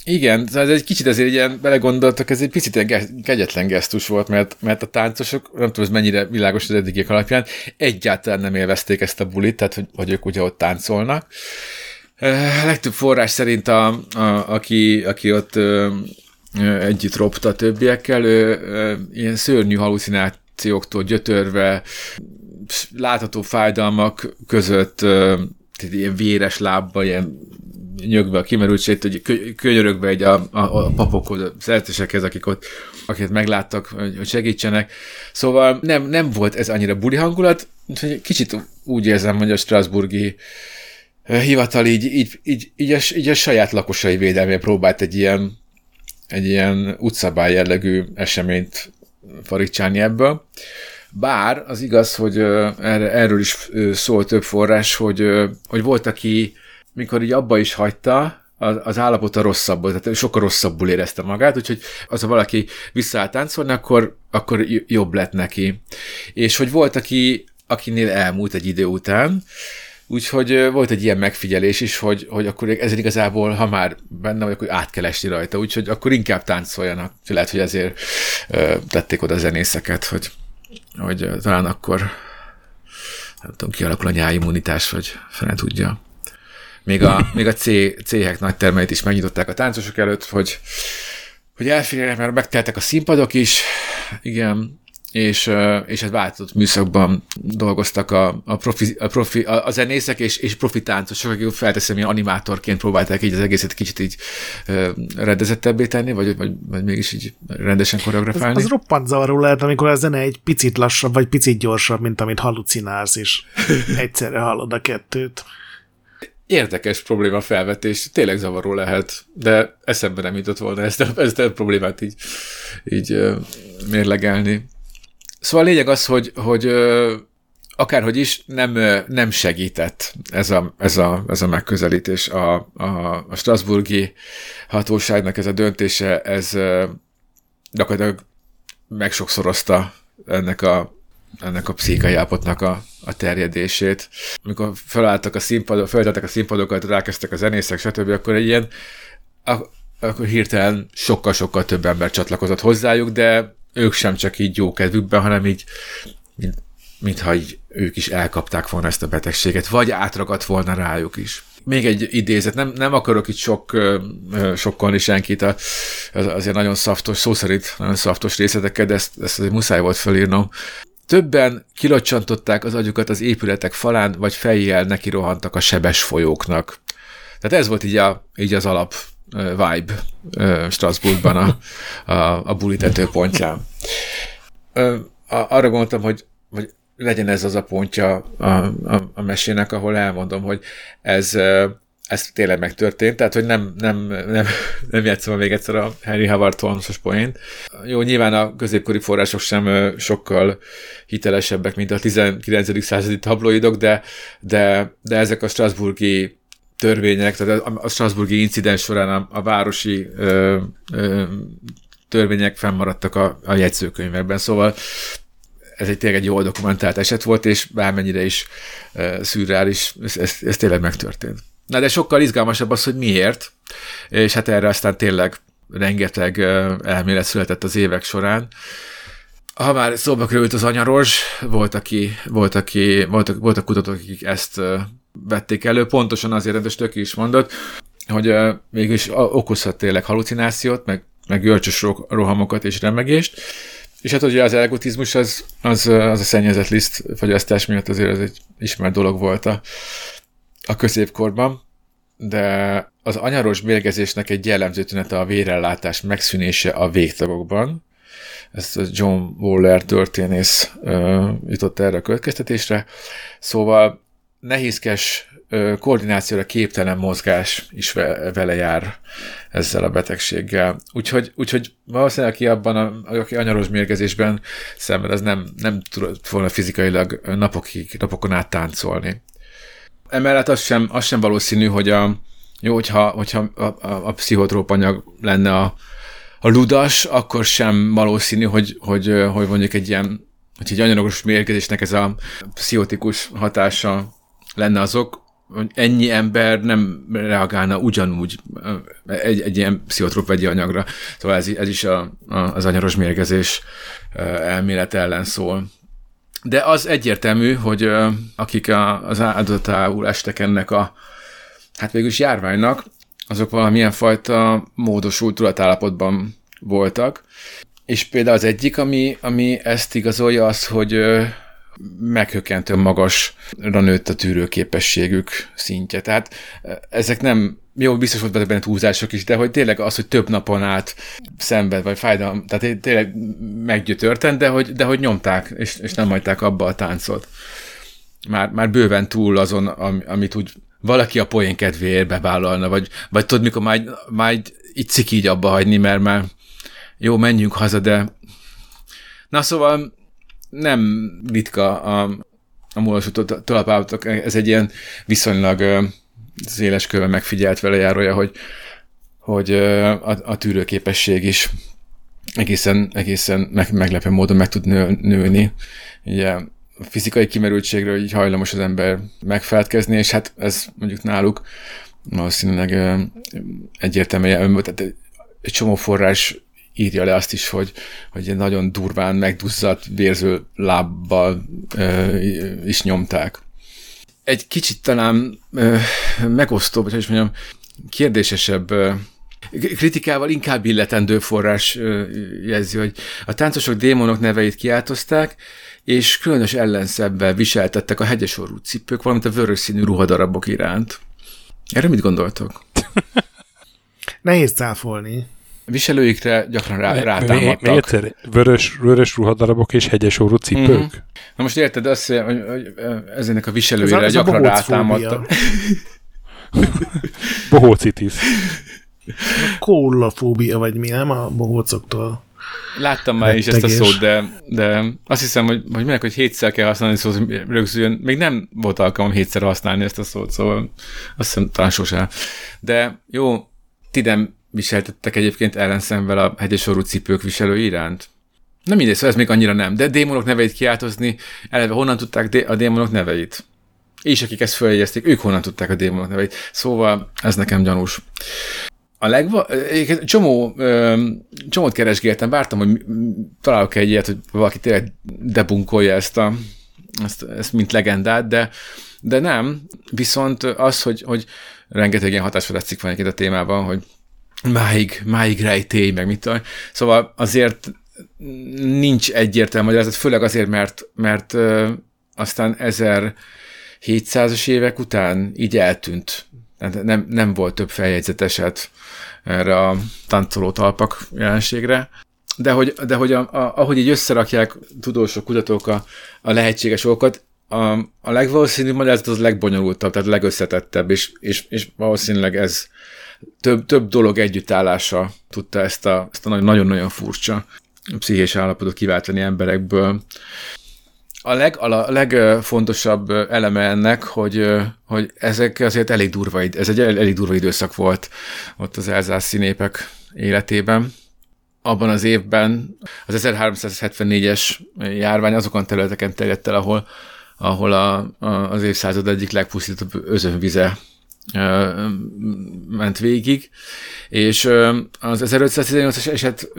igen, ez egy kicsit azért ilyen belegondoltak, ez egy picit ilyen kegyetlen gesztus volt, mert, mert a táncosok, nem tudom, ez mennyire világos az eddigiek alapján, egyáltalán nem élvezték ezt a bulit, tehát hogy, hogy ők ugye ott táncolnak. A legtöbb forrás szerint, a, a, aki, aki ott ö, együtt ropta a többiekkel, ő, ö, ilyen szörnyű halucinációktól gyötörve látható fájdalmak között tehát ilyen véres lábba, ilyen nyögve a kimerültsét, hogy könyörögve egy a, a, a papokhoz, a szerzetesekhez, akik ott, akiket megláttak, hogy segítsenek. Szóval nem, nem volt ez annyira buli hangulat, hogy kicsit úgy érzem, hogy a Strasburgi hivatal így, így, így, így, a, így a saját lakosai védelmére próbált egy ilyen, egy ilyen utcabály jellegű eseményt faricsálni ebből. Bár az igaz, hogy erről is szól több forrás, hogy, hogy volt, aki mikor így abba is hagyta, az, az állapota rosszabb tehát sokkal rosszabbul érezte magát, úgyhogy az, ha valaki visszaállt táncolni, akkor, akkor jobb lett neki. És hogy volt, aki, akinél elmúlt egy idő után, Úgyhogy volt egy ilyen megfigyelés is, hogy, hogy akkor ez igazából, ha már benne vagy, akkor át kell esni rajta, úgyhogy akkor inkább táncoljanak. Lehet, hogy ezért tették oda a zenészeket, hogy, hogy talán akkor nem tudom, kialakul a nyáimmunitás, vagy fene tudja. Még a, még a C, C-hek nagy termeit is megnyitották a táncosok előtt, hogy, hogy elférjenek, mert megteltek a színpadok is, igen, és, és hát változott műszakban dolgoztak a, a, profi, a, profi, a, a zenészek és, és profi táncosok, akik felteszem, hogy animátorként próbálták így az egészet kicsit így uh, rendezettebbé tenni, vagy, vagy, vagy mégis így rendesen koreografálni. Az, az roppant zavaró lehet, amikor a zene egy picit lassabb, vagy picit gyorsabb, mint amit halucinálsz, és [LAUGHS] egyszerre hallod a kettőt. Érdekes probléma felvetés, tényleg zavaró lehet, de eszembe nem jutott volna ezt a, ezt a problémát így, így mérlegelni. Szóval a lényeg az, hogy, hogy akárhogy is nem, nem segített ez a, ez a, ez a megközelítés. A, a, a Strasburgi hatóságnak ez a döntése, ez gyakorlatilag megsokszorozta ennek a, ennek a pszichai állapotnak a, a terjedését. Amikor felálltak a színpadok, feltettek a színpadokat, rákezdtek a zenészek, stb., akkor egy ilyen, akkor hirtelen sokkal-sokkal több ember csatlakozott hozzájuk, de ők sem csak így jó kedvükben, hanem így, mint, mintha így ők is elkapták volna ezt a betegséget, vagy átragadt volna rájuk is. Még egy idézet, nem, nem akarok itt sok, sokkolni senkit, az, azért nagyon szaftos, szó szerint nagyon szaftos részletekkel, de ezt, ezt azért muszáj volt felírnom. Többen kilocsantották az agyukat az épületek falán, vagy fejjel neki rohantak a sebes folyóknak. Tehát ez volt így, a, így az alap vibe Strasbourgban a, a, a buli tetőpontján. Arra gondoltam, hogy, hogy legyen ez az a pontja a, a, a mesének, ahol elmondom, hogy ez, ez tényleg megtörtént, tehát hogy nem, nem, nem, nem játszom még egyszer a Henry Howard Holmes-os poént. Jó, nyilván a középkori források sem sokkal hitelesebbek, mint a 19. századi tabloidok, de, de, de ezek a Strasburgi törvények, tehát a Strasburgi incidens során a, a városi ö, ö, törvények fennmaradtak a, a jegyzőkönyvekben, szóval ez egy tényleg egy jól dokumentált eset volt, és bármennyire is uh, szürreális, ez, ez, ez tényleg megtörtént. Na de sokkal izgalmasabb az, hogy miért, és hát erre aztán tényleg rengeteg elmélet született az évek során. Ha már szóba került az anyaros, volt, aki, volt, aki, voltak, voltak kutatók, akik ezt vették elő, pontosan azért, amit Stöki is mondott, hogy mégis okozhat tényleg halucinációt, meg, meg görcsös rohamokat és remegést, és hát ugye az ergotizmus az, az, az a szennyezett liszt fogyasztás miatt azért ez egy ismert dolog volt a, a középkorban, de az anyaros mérgezésnek egy jellemző tünete a vérellátás megszűnése a végtagokban. Ezt John Waller történész jutott erre a következtetésre. Szóval nehézkes koordinációra képtelen mozgás is vele jár ezzel a betegséggel. Úgyhogy, úgyhogy valószínűleg, aki abban a, aki anyaros mérgezésben szenved, az nem, nem tudott volna fizikailag napokig, napokon át táncolni. Emellett az sem, az sem valószínű, hogy a, jó, hogyha, hogyha a, a, a pszichotróp anyag lenne a, a ludas, akkor sem valószínű, hogy, hogy, hogy mondjuk egy ilyen, hogy egy anyaros mérgezésnek ez a pszichotikus hatása lenne azok, hogy ennyi ember nem reagálna ugyanúgy egy, egy ilyen pszichotróp vegyi anyagra. Szóval ez, ez is a, a, az anyaros mérgezés elmélet ellen szól. De az egyértelmű, hogy akik az áldozatául estek ennek a hát végülis járványnak, azok valamilyen fajta módosult tudatállapotban voltak. És például az egyik, ami, ami ezt igazolja, az, hogy meghökkentően magasra nőtt a tűrőképességük szintje. Tehát ezek nem jó, biztos volt benne túlzások is, de hogy tényleg az, hogy több napon át szenved, vagy fájdalom, tehát tényleg meggyötörten, de hogy, de hogy nyomták, és, és nem hagyták abba a táncot. Már, már bőven túl azon, amit úgy valaki a poén kedvéért bevállalna, vagy, vagy tudod, mikor már, már így ciki így abba hagyni, mert már jó, menjünk haza, de na szóval nem ritka a, a múlású talapállatok, ez egy ilyen viszonylag széles körben megfigyelt vele járója, hogy, hogy a, a tűrőképesség is egészen, egészen meg, meglepő módon meg tud nő, nőni. Ugye a fizikai kimerültségről így hajlamos az ember megfelelkezni, és hát ez mondjuk náluk valószínűleg egyértelműen, tehát egy csomó forrás írja le azt is, hogy, hogy nagyon durván megduzzadt, vérző lábbal ö, is nyomták. Egy kicsit talán ö, megosztóbb, vagy hogy mondjam, kérdésesebb ö, kritikával inkább illetendő forrás ö, jelzi, hogy a táncosok démonok neveit kiáltozták, és különös ellenszebbel viseltettek a hegyesorú cipők, valamint a vörös színű ruhadarabok iránt. Erre mit gondoltok? [LAUGHS] Nehéz cáfolni viselőikre gyakran rá, rátámadtak. Még egyszer, vörös, vörös ruhadarabok és hegyes orrú cipők? Uh-huh. Na most érted azt, hogy, hogy ezenek a viselőire ez gyakran [LAUGHS] a rátámadtak. Bohócitis. Kólafóbia, vagy mi, nem a bohócoktól. Láttam már is ezt a szót, de, de azt hiszem, hogy, hogy minek, hogy hétszer kell használni szót, hogy rögzüljön. Még nem volt alkalmam hétszer használni ezt a szót, szóval azt hiszem talán sosem. De jó, ti nem viseltettek egyébként ellenszemvel a hegyesorú cipők viselő iránt? Nem mindegy, szóval ez még annyira nem. De démonok neveit kiáltozni, eleve honnan tudták a démonok neveit? És akik ezt följegyezték, ők honnan tudták a démonok neveit. Szóval ez nekem gyanús. A legva... Csomó, csomót keresgéltem, vártam, hogy találok egy ilyet, hogy valaki tényleg debunkolja ezt, a, ezt, ezt mint legendát, de, de nem. Viszont az, hogy, hogy rengeteg ilyen hatásvadász cikk van a témában, hogy máig, máig rejtély, meg mit tudom. Szóval azért nincs egyértelmű magyarázat, főleg azért, mert, mert aztán 1700-as évek után így eltűnt. Nem, nem volt több feljegyzet eset erre a táncoló talpak jelenségre. De hogy, de hogy a, a, ahogy így összerakják tudósok, kutatók a, a lehetséges okokat, a, a legvalószínűbb magyarázat az a legbonyolultabb, tehát a legösszetettebb, és, és, és valószínűleg ez, több, több dolog együttállása tudta ezt a, ezt a nagyon-nagyon furcsa pszichés állapotot kiváltani emberekből. A, leg, a legfontosabb eleme ennek, hogy, hogy ezek azért elég durva, ez egy elég durva időszak volt ott az elzászi népek életében. Abban az évben az 1374-es járvány azokon területeken terjedt el, ahol, ahol a, a, az évszázad egyik legpusztítóbb özönvize ment végig, és az 1518-as eset,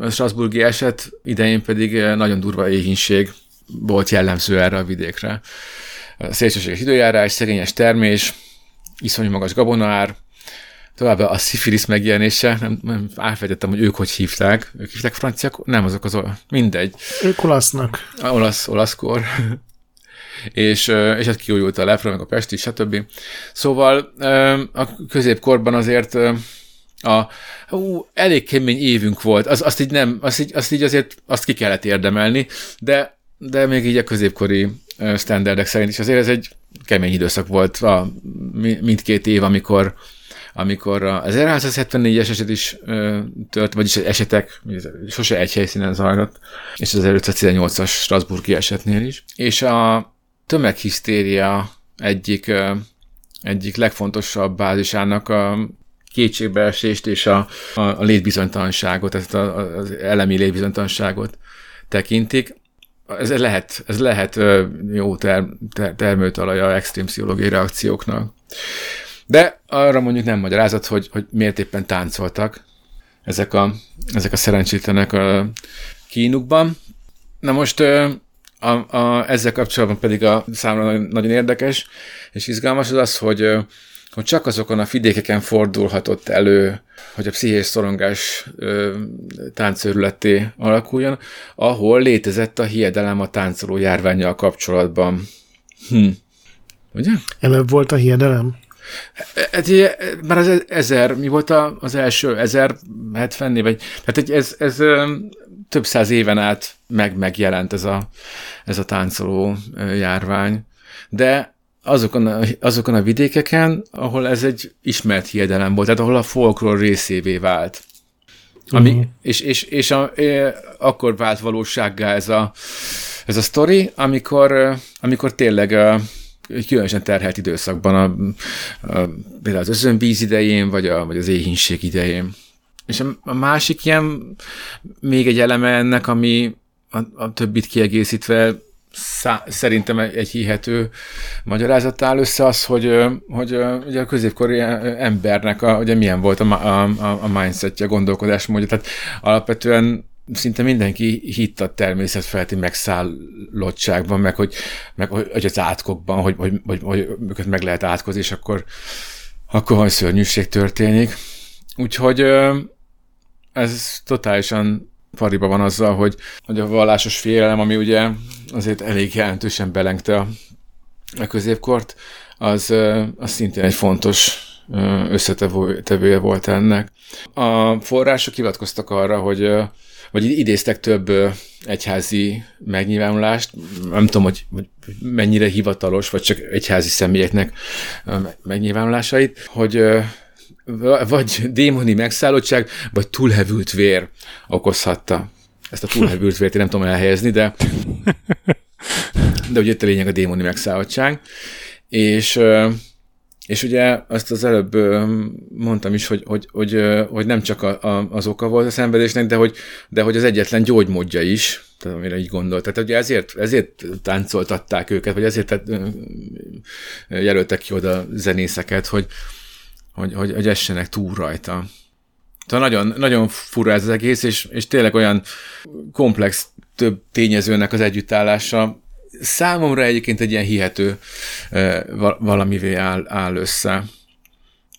a Strasburgi eset idején pedig nagyon durva éhínség volt jellemző erre a vidékre. Szélsőséges időjárás, szegényes termés, iszonyú magas gabonaár, továbbá a szifilisz megjelenése, nem, nem elfelejtettem, hogy ők hogy hívták. Ők hívták franciák? Nem, azok az mindegy. Ők olasznak. A olasz, olaszkor és, és hát kiújult a lepra, meg a pesti, stb. Szóval a középkorban azért a, ú, elég kemény évünk volt, az, azt így nem, azt így, azt így azért azt ki kellett érdemelni, de, de még így a középkori standardek szerint is azért ez egy kemény időszak volt a mindkét év, amikor amikor az 1374-es eset is tört, vagyis esetek sose egy helyszínen zajlott, és az 1518-as Strasburgi esetnél is. És a tömeghisztéria egyik, egyik legfontosabb bázisának a kétségbeesést és a, a, a létbizonytalanságot, ezt az elemi létbizonytalanságot tekintik. Ez lehet, ez lehet jó ter, ter, termőtalaja extrém pszichológiai reakcióknak. De arra mondjuk nem magyarázat, hogy, hogy miért éppen táncoltak ezek a, ezek a szerencsétlenek a kínukban. Na most a, a, ezzel kapcsolatban pedig a számomra nagyon, érdekes és izgalmas az az, hogy hogy csak azokon a vidékeken fordulhatott elő, hogy a pszichés szorongás táncörületé alakuljon, ahol létezett a hiedelem a táncoló járványjal kapcsolatban. Hm. Ugye? Előbb volt a hiedelem? Hát, már az ezer, mi volt az első, ezer hetvenni, vagy, tehát ez, ez több száz éven át meg, megjelent ez a, ez a táncoló járvány. De azokon a, azokon a vidékeken, ahol ez egy ismert hiedelem volt, tehát ahol a folklór részévé vált. Ami, uh-huh. És, és, és a, e, akkor vált valósággá ez a, ez a sztori, amikor, amikor tényleg a, különösen terhelt időszakban, a, a, például az özönvíz idején, vagy, a, vagy az éhínség idején. És a, a másik ilyen, még egy eleme ennek, ami a, a többit kiegészítve szá- szerintem egy hihető magyarázat áll össze az, hogy, hogy ugye a középkori embernek a, ugye milyen volt a, a, a mindsetje, a gondolkodásmódja. Tehát alapvetően szinte mindenki hitt a természetfelti megszállottságban, meg hogy, meg hogy az átkokban, hogy, hogy, hogy, hogy őket meg lehet átkozni, és akkor, akkor hogy szörnyűség történik. Úgyhogy ez totálisan pariba van azzal, hogy, hogy a vallásos félelem, ami ugye azért elég jelentősen belengte a, a középkort, az, az szintén egy fontos összetevője volt ennek. A források hivatkoztak arra, hogy vagy idéztek több egyházi megnyilvánulást, nem tudom, hogy, hogy mennyire hivatalos, vagy csak egyházi személyeknek megnyilvánulásait, hogy vagy démoni megszállottság, vagy túlhevült vér okozhatta. Ezt a túlhevült vért én nem tudom elhelyezni, de de ugye itt a lényeg a démoni megszállottság. És és ugye azt az előbb mondtam is, hogy, hogy, hogy, hogy nem csak a, a, az oka volt a szenvedésnek, de hogy, de hogy az egyetlen gyógymódja is, tehát amire így gondolt. Tehát ugye ezért, ezért táncoltatták őket, vagy ezért tehát, jelöltek ki oda zenészeket, hogy, hogy, hogy, hogy essenek túl rajta. Tehát nagyon, nagyon fura ez az egész, és, és tényleg olyan komplex több tényezőnek az együttállása, számomra egyébként egy ilyen hihető valamivé áll, áll össze.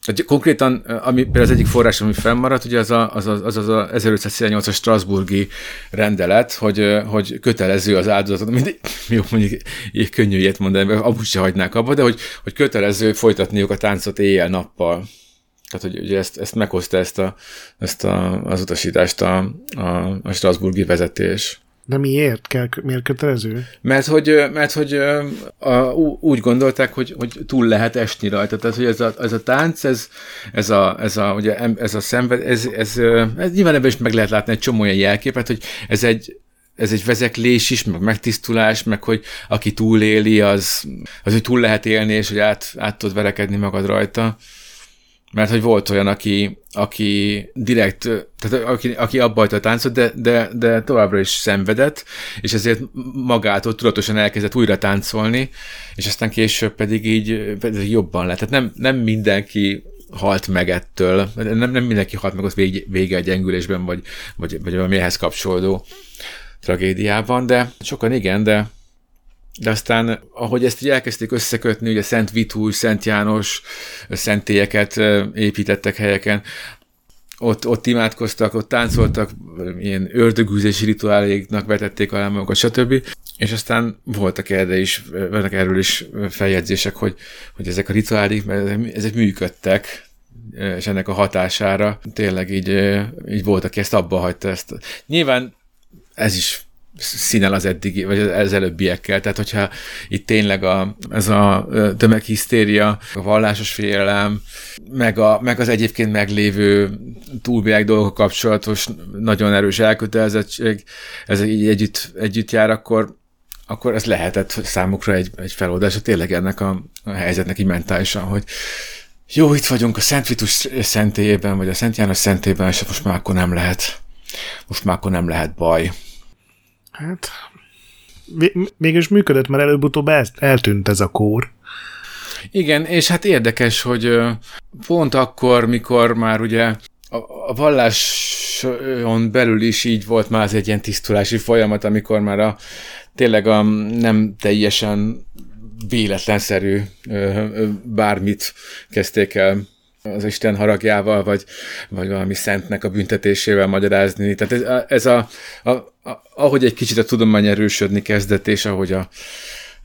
Tehát konkrétan, ami például az egyik forrás, ami fennmaradt, ugye az a, az, az, az a 1518-as Strasburgi rendelet, hogy, hogy kötelező az áldozatot, mindig, [LAUGHS] jó, mondjuk így könnyű ilyet mondani, abban se hagynák abba, de hogy, hogy kötelező folytatniuk a táncot éjjel-nappal. Tehát, hogy ugye ezt, ezt meghozta ezt, a, ezt a, az utasítást a, a, a Strasburgi vezetés. De miért kell, miért kötelező? Mert hogy, mert hogy a, úgy gondolták, hogy, hogy túl lehet esni rajta. Tehát, hogy ez a, ez a tánc, ez, ez a, ez a, ugye, ez a szenved, ez, ez, ez, nyilván ebben is meg lehet látni egy csomó olyan jelképet, hogy ez egy, ez egy vezeklés is, meg megtisztulás, meg hogy aki túléli, az, az hogy túl lehet élni, és hogy át, át tud verekedni magad rajta. Mert hogy volt olyan, aki, aki direkt, tehát aki, aki abba a táncot, de, de, de továbbra is szenvedett, és ezért magától tudatosan elkezdett újra táncolni, és aztán később pedig így pedig jobban lett. Tehát nem, nem mindenki halt meg ettől, nem, nem mindenki halt meg az vége, vége a gyengülésben, vagy, vagy, vagy valami ehhez kapcsolódó tragédiában, de sokan igen, de de aztán, ahogy ezt így elkezdték összekötni, ugye Szent Vitúj, Szent János szentélyeket építettek helyeken, ott, ott imádkoztak, ott táncoltak, ilyen ördögűzési rituáléknak vetették alá magukat, stb. És aztán voltak erre is, vannak erről is feljegyzések, hogy, hogy ezek a rituálék, mert ezek működtek, és ennek a hatására tényleg így, így volt, aki ezt abba hagyta. Ezt. Nyilván ez is színel az eddigi, vagy az előbbiekkel. Tehát, hogyha itt tényleg a, ez a tömeghisztéria, a vallásos félelem, meg, a, meg az egyébként meglévő túlvilág dolgok kapcsolatos nagyon erős elkötelezettség, ez így együtt, együtt jár, akkor, akkor ez lehetett számukra egy, egy feloldás, tényleg ennek a, a helyzetnek így mentálisan, hogy jó, itt vagyunk a Szent Vitus szentélyében, vagy a Szent János szentélyében, és most már akkor nem lehet, most már akkor nem lehet baj. Hát, mégis működött, mert előbb-utóbb eltűnt ez a kór. Igen, és hát érdekes, hogy pont akkor, mikor már ugye a valláson belül is így volt már az egy ilyen tisztulási folyamat, amikor már a tényleg a nem teljesen véletlenszerű bármit kezdték el az Isten haragjával, vagy, vagy valami szentnek a büntetésével magyarázni. Tehát ez, ez a, a, a, ahogy egy kicsit a tudomány erősödni kezdett, és ahogy a,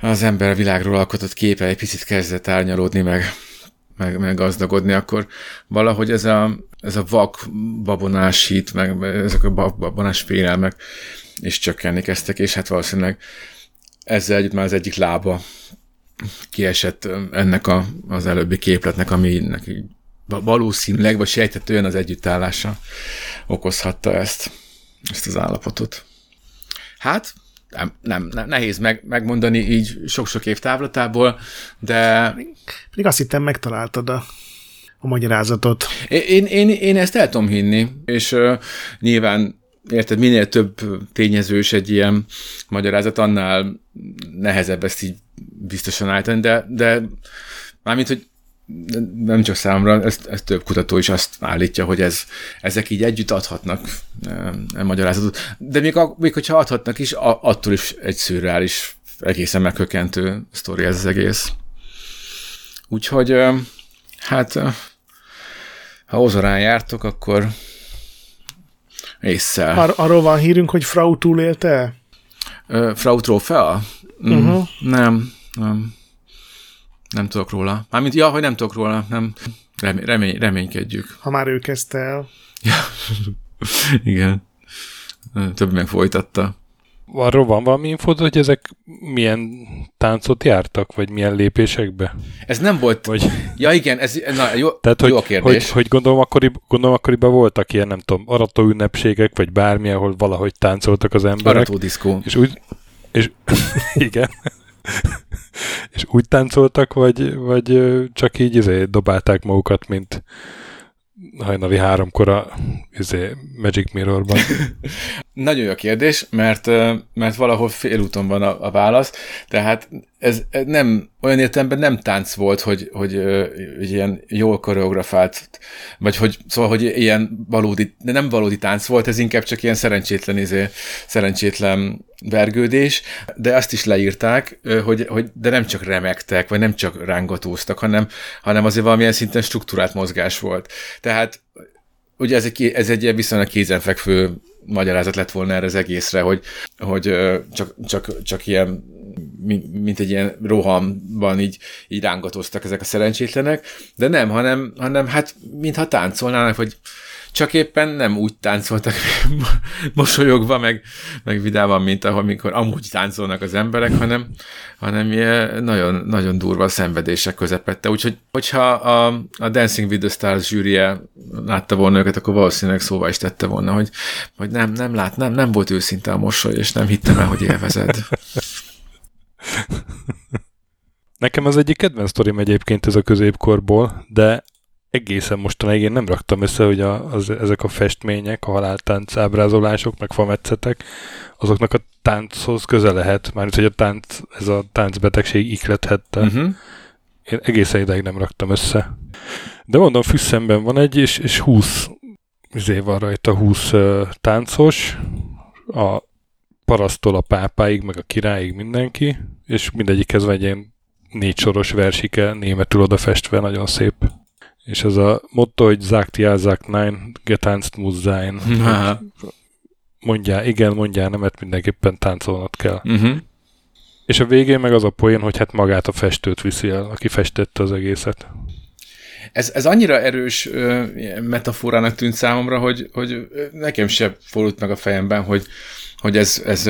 az ember a világról alkotott képe egy picit kezdett árnyalódni, meg, meg, meg gazdagodni, akkor valahogy ez a, ez a vak babonás hit, meg ezek a babonás félelmek is csökkenni kezdtek, és hát valószínűleg ezzel együtt már az egyik lába kiesett ennek a, az előbbi képletnek, aminek valószínűleg, vagy sejtetően az együttállása okozhatta ezt, ezt az állapotot. Hát, nem, nem, nem nehéz meg, megmondani így sok-sok év távlatából, de... Pedig azt hittem megtaláltad a, a magyarázatot. Én, én, én ezt el tudom hinni, és uh, nyilván érted, minél több tényezős egy ilyen magyarázat, annál nehezebb ezt így biztosan állítani, de, de mármint, hogy nem csak számomra, ezt, ezt több kutató is azt állítja, hogy ez, ezek így együtt adhatnak e, magyarázatot. De még, a, még hogyha adhatnak is, a, attól is egy szürreális, egészen meghökkentő sztori ez az egész. Úgyhogy e, hát e, ha Ozorán jártok, akkor észre. Ar- arról van hírünk, hogy Frau túlélte? Frau Trófea? Mm, uh-huh. Nem, nem. Nem tudok róla. Mármint, ja, hogy nem tudok róla, nem. Remény, remény, reménykedjük. Ha már ő kezdte el. Ja. [LAUGHS] Igen. Több meg folytatta. Arról van valami infód, hogy ezek milyen táncot jártak, vagy milyen lépésekbe? Ez nem volt... Vagy... Ja igen, ez na, jó, Tehát, jó hogy, kérdés. Hogy, hogy gondolom, akkoriban, gondolom akkoriban voltak ilyen, nem tudom, arató ünnepségek, vagy bármi, ahol valahogy táncoltak az emberek. Arató diszkó. És úgy... És, [LAUGHS] igen [LAUGHS] és úgy táncoltak, vagy, vagy csak így izé, dobálták magukat, mint hajnali háromkor a izé, Magic Mirrorban? [LAUGHS] Nagyon jó kérdés, mert, mert valahol félúton van a, a válasz, tehát ez nem, olyan értelemben nem tánc volt, hogy, hogy, hogy ilyen jól koreografált, vagy hogy, szóval, hogy ilyen valódi, de nem valódi tánc volt, ez inkább csak ilyen szerencsétlen, izé, szerencsétlen vergődés, de azt is leírták, hogy, hogy de nem csak remektek, vagy nem csak rángatóztak, hanem, hanem azért valamilyen szinten struktúrált mozgás volt. Tehát ugye ez egy, ez egy ilyen viszonylag kézenfekvő magyarázat lett volna erre az egészre, hogy, hogy csak, csak, csak ilyen mint egy ilyen rohamban így, így rángatoztak ezek a szerencsétlenek, de nem, hanem, hanem hát mintha táncolnának, vagy csak éppen nem úgy táncoltak [LAUGHS] mosolyogva, meg, meg vidáman, mint ahol mikor amúgy táncolnak az emberek, hanem, hanem ilyen nagyon, nagyon durva szenvedések közepette. Úgyhogy, hogyha a, a Dancing with the Stars zsűrie látta volna őket, akkor valószínűleg szóval is tette volna, hogy, hogy nem, nem lát, nem, nem volt őszinte a mosoly, és nem hittem el, hogy élvezed. [LAUGHS] Nekem az egyik kedvenc sztorim egyébként ez a középkorból, de egészen mostanáig én nem raktam össze, hogy a, az, ezek a festmények, a haláltánc ábrázolások, meg fametszetek, azoknak a tánchoz köze lehet, mármint, hogy a tánc, ez a táncbetegség iklethette. Uh-huh. Én egészen ideig nem raktam össze. De mondom, Füsszemben van egy, és, és 20 izé van rajta 20 uh, táncos, a parasztól a pápáig, meg a királyig mindenki, és mindegyikhez van egy ilyen négy soros versike, németül odafestve, nagyon szép. És ez a motto, hogy sagt ja, sagt nein, getánzt muss sein. Mondjál igen, mondjál nemet, mindenképpen táncolnod kell. Uh-huh. És a végén meg az a poén, hogy hát magát a festőt viszi el, aki festette az egészet. Ez, ez annyira erős ö, metaforának tűnt számomra, hogy, hogy nekem sem fordult meg a fejemben, hogy, hogy ez, ez,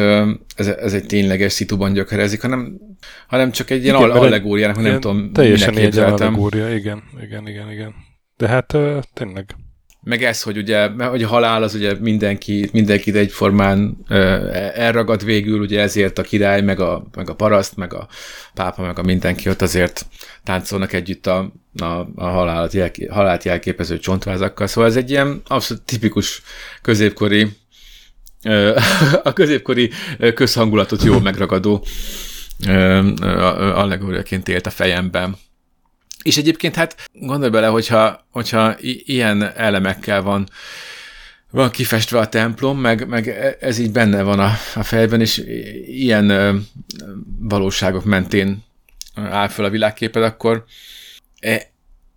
ez, ez egy tényleges szituban gyökerezik, hanem, hanem csak egy ilyen igen, allegóriának, nem tudom, Teljesen egy allegória, igen, igen, igen, igen. De hát tényleg. Meg ez, hogy ugye, hogy a halál az ugye mindenki, mindenkit egyformán elragad végül, ugye ezért a király, meg a, meg a paraszt, meg a pápa, meg a mindenki ott azért táncolnak együtt a, a, a halált jelképező csontvázakkal. Szóval ez egy ilyen abszolút tipikus középkori [LAUGHS] a középkori közhangulatot jól megragadó allegóriaként élt a fejemben. És egyébként hát gondolj bele, hogyha, hogyha ilyen elemekkel van van kifestve a templom, meg, meg e, ez így benne van a, a fejben, és ilyen ö, valóságok mentén áll fel a világképed, akkor e-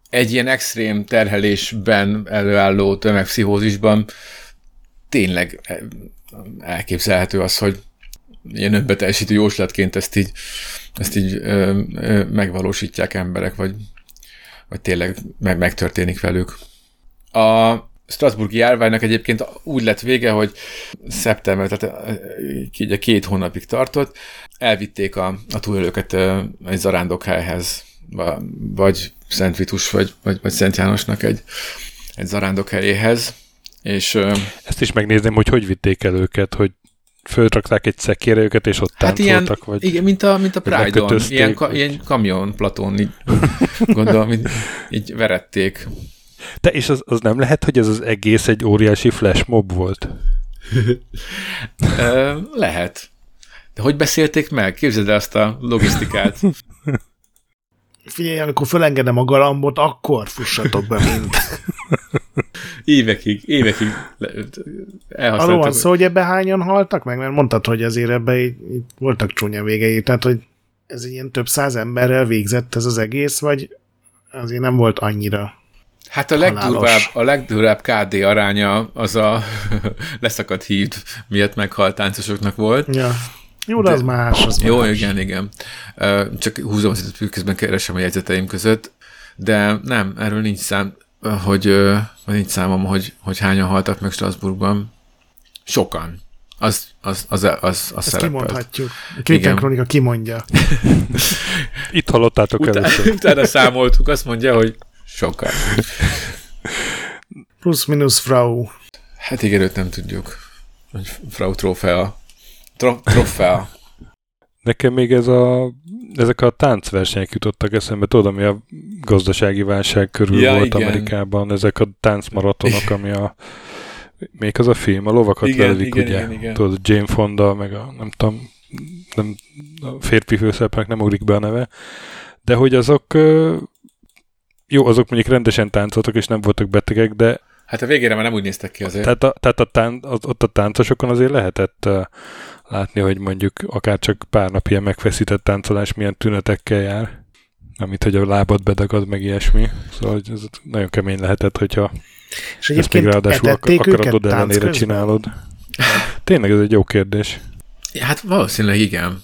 egy ilyen extrém terhelésben előálló tömegpszichózisban tényleg e- elképzelhető az, hogy ilyen önbeteljesítő jóslatként ezt így, ezt így ö, ö, megvalósítják emberek, vagy, vagy tényleg meg, megtörténik velük. A Strasburgi járványnak egyébként úgy lett vége, hogy szeptember, tehát így a két hónapig tartott, elvitték a, a túlélőket egy zarándokhelyhez, vagy Szent Vitus, vagy, vagy, vagy Szent Jánosnak egy, egy zarándokhelyéhez, és... Ezt is megnézném, hogy hogy vitték el őket, hogy fölrakták egy szekére őket, és ott hát táncoltak, ilyen, vagy... Igen, mint a, mint a Pride-on, ilyen, ka, ilyen kamion platón, így [LAUGHS] gondolom, így, így verették. De és az, az nem lehet, hogy ez az egész egy óriási flash mob volt? [LAUGHS] lehet. De hogy beszélték meg? Képzeld el azt a logisztikát. [LAUGHS] Figyelj, amikor fölengedem a galambot, akkor fussatok be mind. [LAUGHS] évekig, évekig elhasználtak. Arról van szó, hogy ebbe hányan haltak meg? Mert mondtad, hogy azért ebbe így, így voltak csúnya végei, tehát hogy ez ilyen több száz emberrel végzett ez az egész, vagy azért nem volt annyira Hát a legdurvább, a legdurvább KD aránya az a [LAUGHS] leszakadt híd miatt meghalt táncosoknak volt. Ja. Jó, de, de az más. Az jó, más. igen, igen. Csak húzom az időt, közben keresem a jegyzeteim között, de nem, erről nincs szám, hogy, hogy nincs számom, hogy, hogy hányan haltak meg Strasbourgban. Sokan. Az, az, az, az, az, Ezt kimondhatjuk. A Képen Kronika kimondja. [LAUGHS] Itt hallottátok Utá, először. [LAUGHS] Utána számoltuk, azt mondja, hogy sokan. Plusz minusz Frau. Hát igen, őt nem tudjuk. Frau Trófea. Tro- trofea. Nekem még ez a, ezek a táncversenyek jutottak eszembe, tudod, ami a gazdasági válság körül ja, volt igen. Amerikában, ezek a táncmaratonok, [LAUGHS] ami a még az a film, a lovakat igen, velik, igen, ugye? Igen, igen. Tudod, Jane Fonda, meg a nem tudom, nem, a férfi főszerepnek nem ugrik be a neve, de hogy azok jó, azok mondjuk rendesen táncoltak, és nem voltak betegek, de Hát a végére már nem úgy néztek ki azért. Tehát, a, tehát a tán, ott a táncosokon azért lehetett uh, látni, hogy mondjuk akár csak pár nap ilyen megfeszített táncolás milyen tünetekkel jár. Amit, hogy a lábad bedagad, meg ilyesmi. Szóval ez nagyon kemény lehetett, hogyha és ezt még ráadásul ak- akaratod ellenére csinálod. Tényleg ez egy jó kérdés. Hát valószínűleg igen.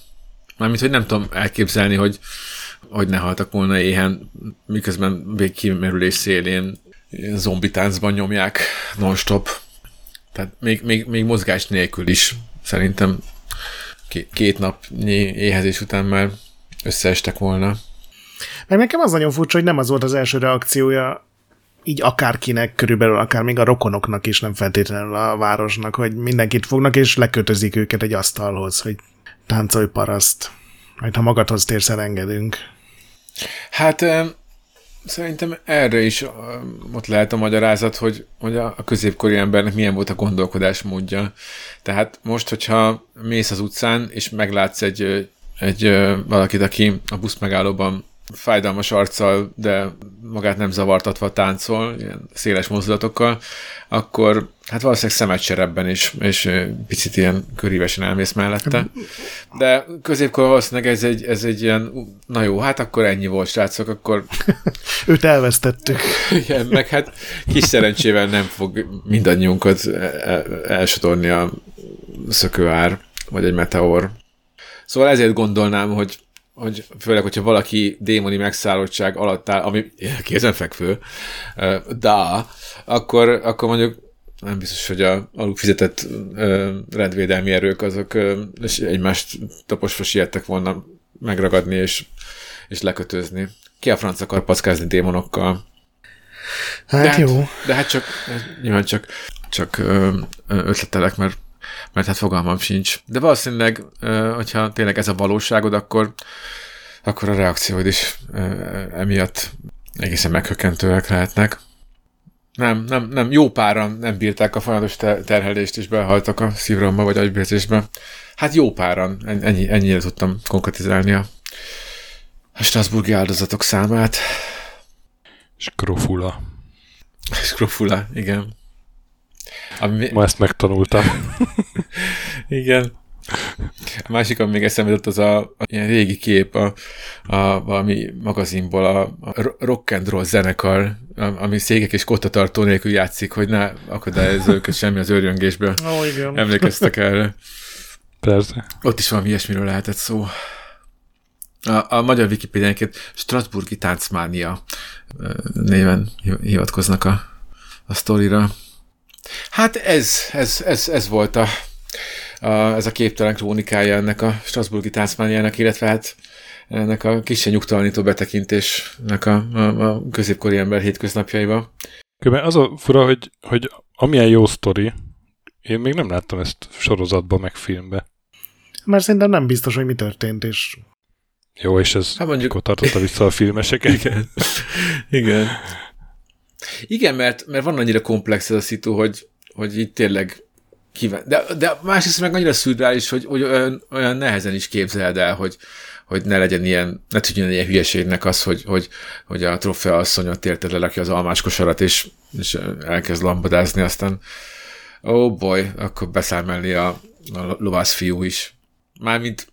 Mármint, hogy nem tudom elképzelni, hogy hogy ne haltak volna éhen, miközben végkimerülés szélén zombitáncban nyomják non-stop. Tehát még, még, még mozgás nélkül is szerintem két napnyi éhezés után már összeestek volna. Meg nekem az nagyon furcsa, hogy nem az volt az első reakciója így akárkinek, körülbelül akár még a rokonoknak is, nem feltétlenül a városnak, hogy mindenkit fognak, és lekötözik őket egy asztalhoz, hogy táncolj paraszt. Majd ha magadhoz térsz, elengedünk. Hát Szerintem erre is ott lehet a magyarázat, hogy, hogy a középkori embernek milyen volt a gondolkodásmódja. Tehát most, hogyha mész az utcán, és meglátsz egy, egy valakit, aki a busz megállóban fájdalmas arccal, de magát nem zavartatva táncol, ilyen széles mozdulatokkal, akkor hát valószínűleg szemet is, és picit ilyen körívesen elmész mellette. De középkor valószínűleg ez egy, ez egy ilyen, na jó, hát akkor ennyi volt, srácok, akkor... [LAUGHS] Őt elvesztettük. Igen, meg hát kis szerencsével nem fog mindannyiunkat elsotorni a szökőár, vagy egy meteor. Szóval ezért gondolnám, hogy hogy főleg, hogyha valaki démoni megszállottság alatt áll, ami [LAUGHS] kézenfekvő, da, akkor, akkor mondjuk nem biztos, hogy a alul fizetett rendvédelmi erők azok és egymást taposva siettek volna megragadni és, és lekötözni. Ki a franc akar packázni démonokkal? Hát, de hát jó. De hát csak, nyilván csak, csak ötletelek, mert mert hát fogalmam sincs. De valószínűleg, hogyha tényleg ez a valóságod, akkor, akkor a reakcióid is emiatt egészen meghökkentőek lehetnek. Nem, nem, nem, jó páran nem bírták a folyamatos terhelést, és behaltak a szívromba vagy agybérzésbe. Hát jó páran, ennyi, ennyire tudtam konkretizálni a, a Strasburgi áldozatok számát. Skrofula. Skrofula, igen. Ami... Ma ezt megtanultam. [LAUGHS] Igen. A másik, ami még eszembe jutott, az a, a ilyen régi kép a, a valami magazinból, a, a rock and roll zenekar, ami székek és kottatartó nélkül játszik, hogy ne akadályozza őket semmi az őrjöngésből. Ó, igen. Emlékeztek erre? Persze. Ott is valami ilyesmiről lehetett szó. A, a magyar Wikipédiánként Strasburgi táncmánia néven hi- hivatkoznak a, a sztorira. Hát ez, ez, ez, ez volt a, a, ez a képtelen krónikája ennek a Strasburgi táncmániának, illetve hát ennek a kisen nyugtalanító betekintésnek a, a, a középkori ember hétköznapjaiba. Különben az a fura, hogy, hogy amilyen jó sztori, én még nem láttam ezt sorozatban, meg filmbe. Mert szerintem nem biztos, hogy mi történt, és Jó, és ez Hát mondjuk- mikor tartotta vissza a filmeseket. Igen. Igen. Igen, mert, mert van annyira komplex ez a szitu, hogy, hogy így tényleg kíván. De, de másrészt meg annyira szürreális, hogy, hogy olyan, olyan nehezen is képzeld el, hogy, hogy ne legyen ilyen, ne tudjon ilyen hülyeségnek az, hogy, hogy, hogy a trofea asszony ott érted lelakja az almás kosarat, és, és elkezd lambadázni, aztán oh boy, akkor beszáll mellé a, a lovász fiú is. Mármint,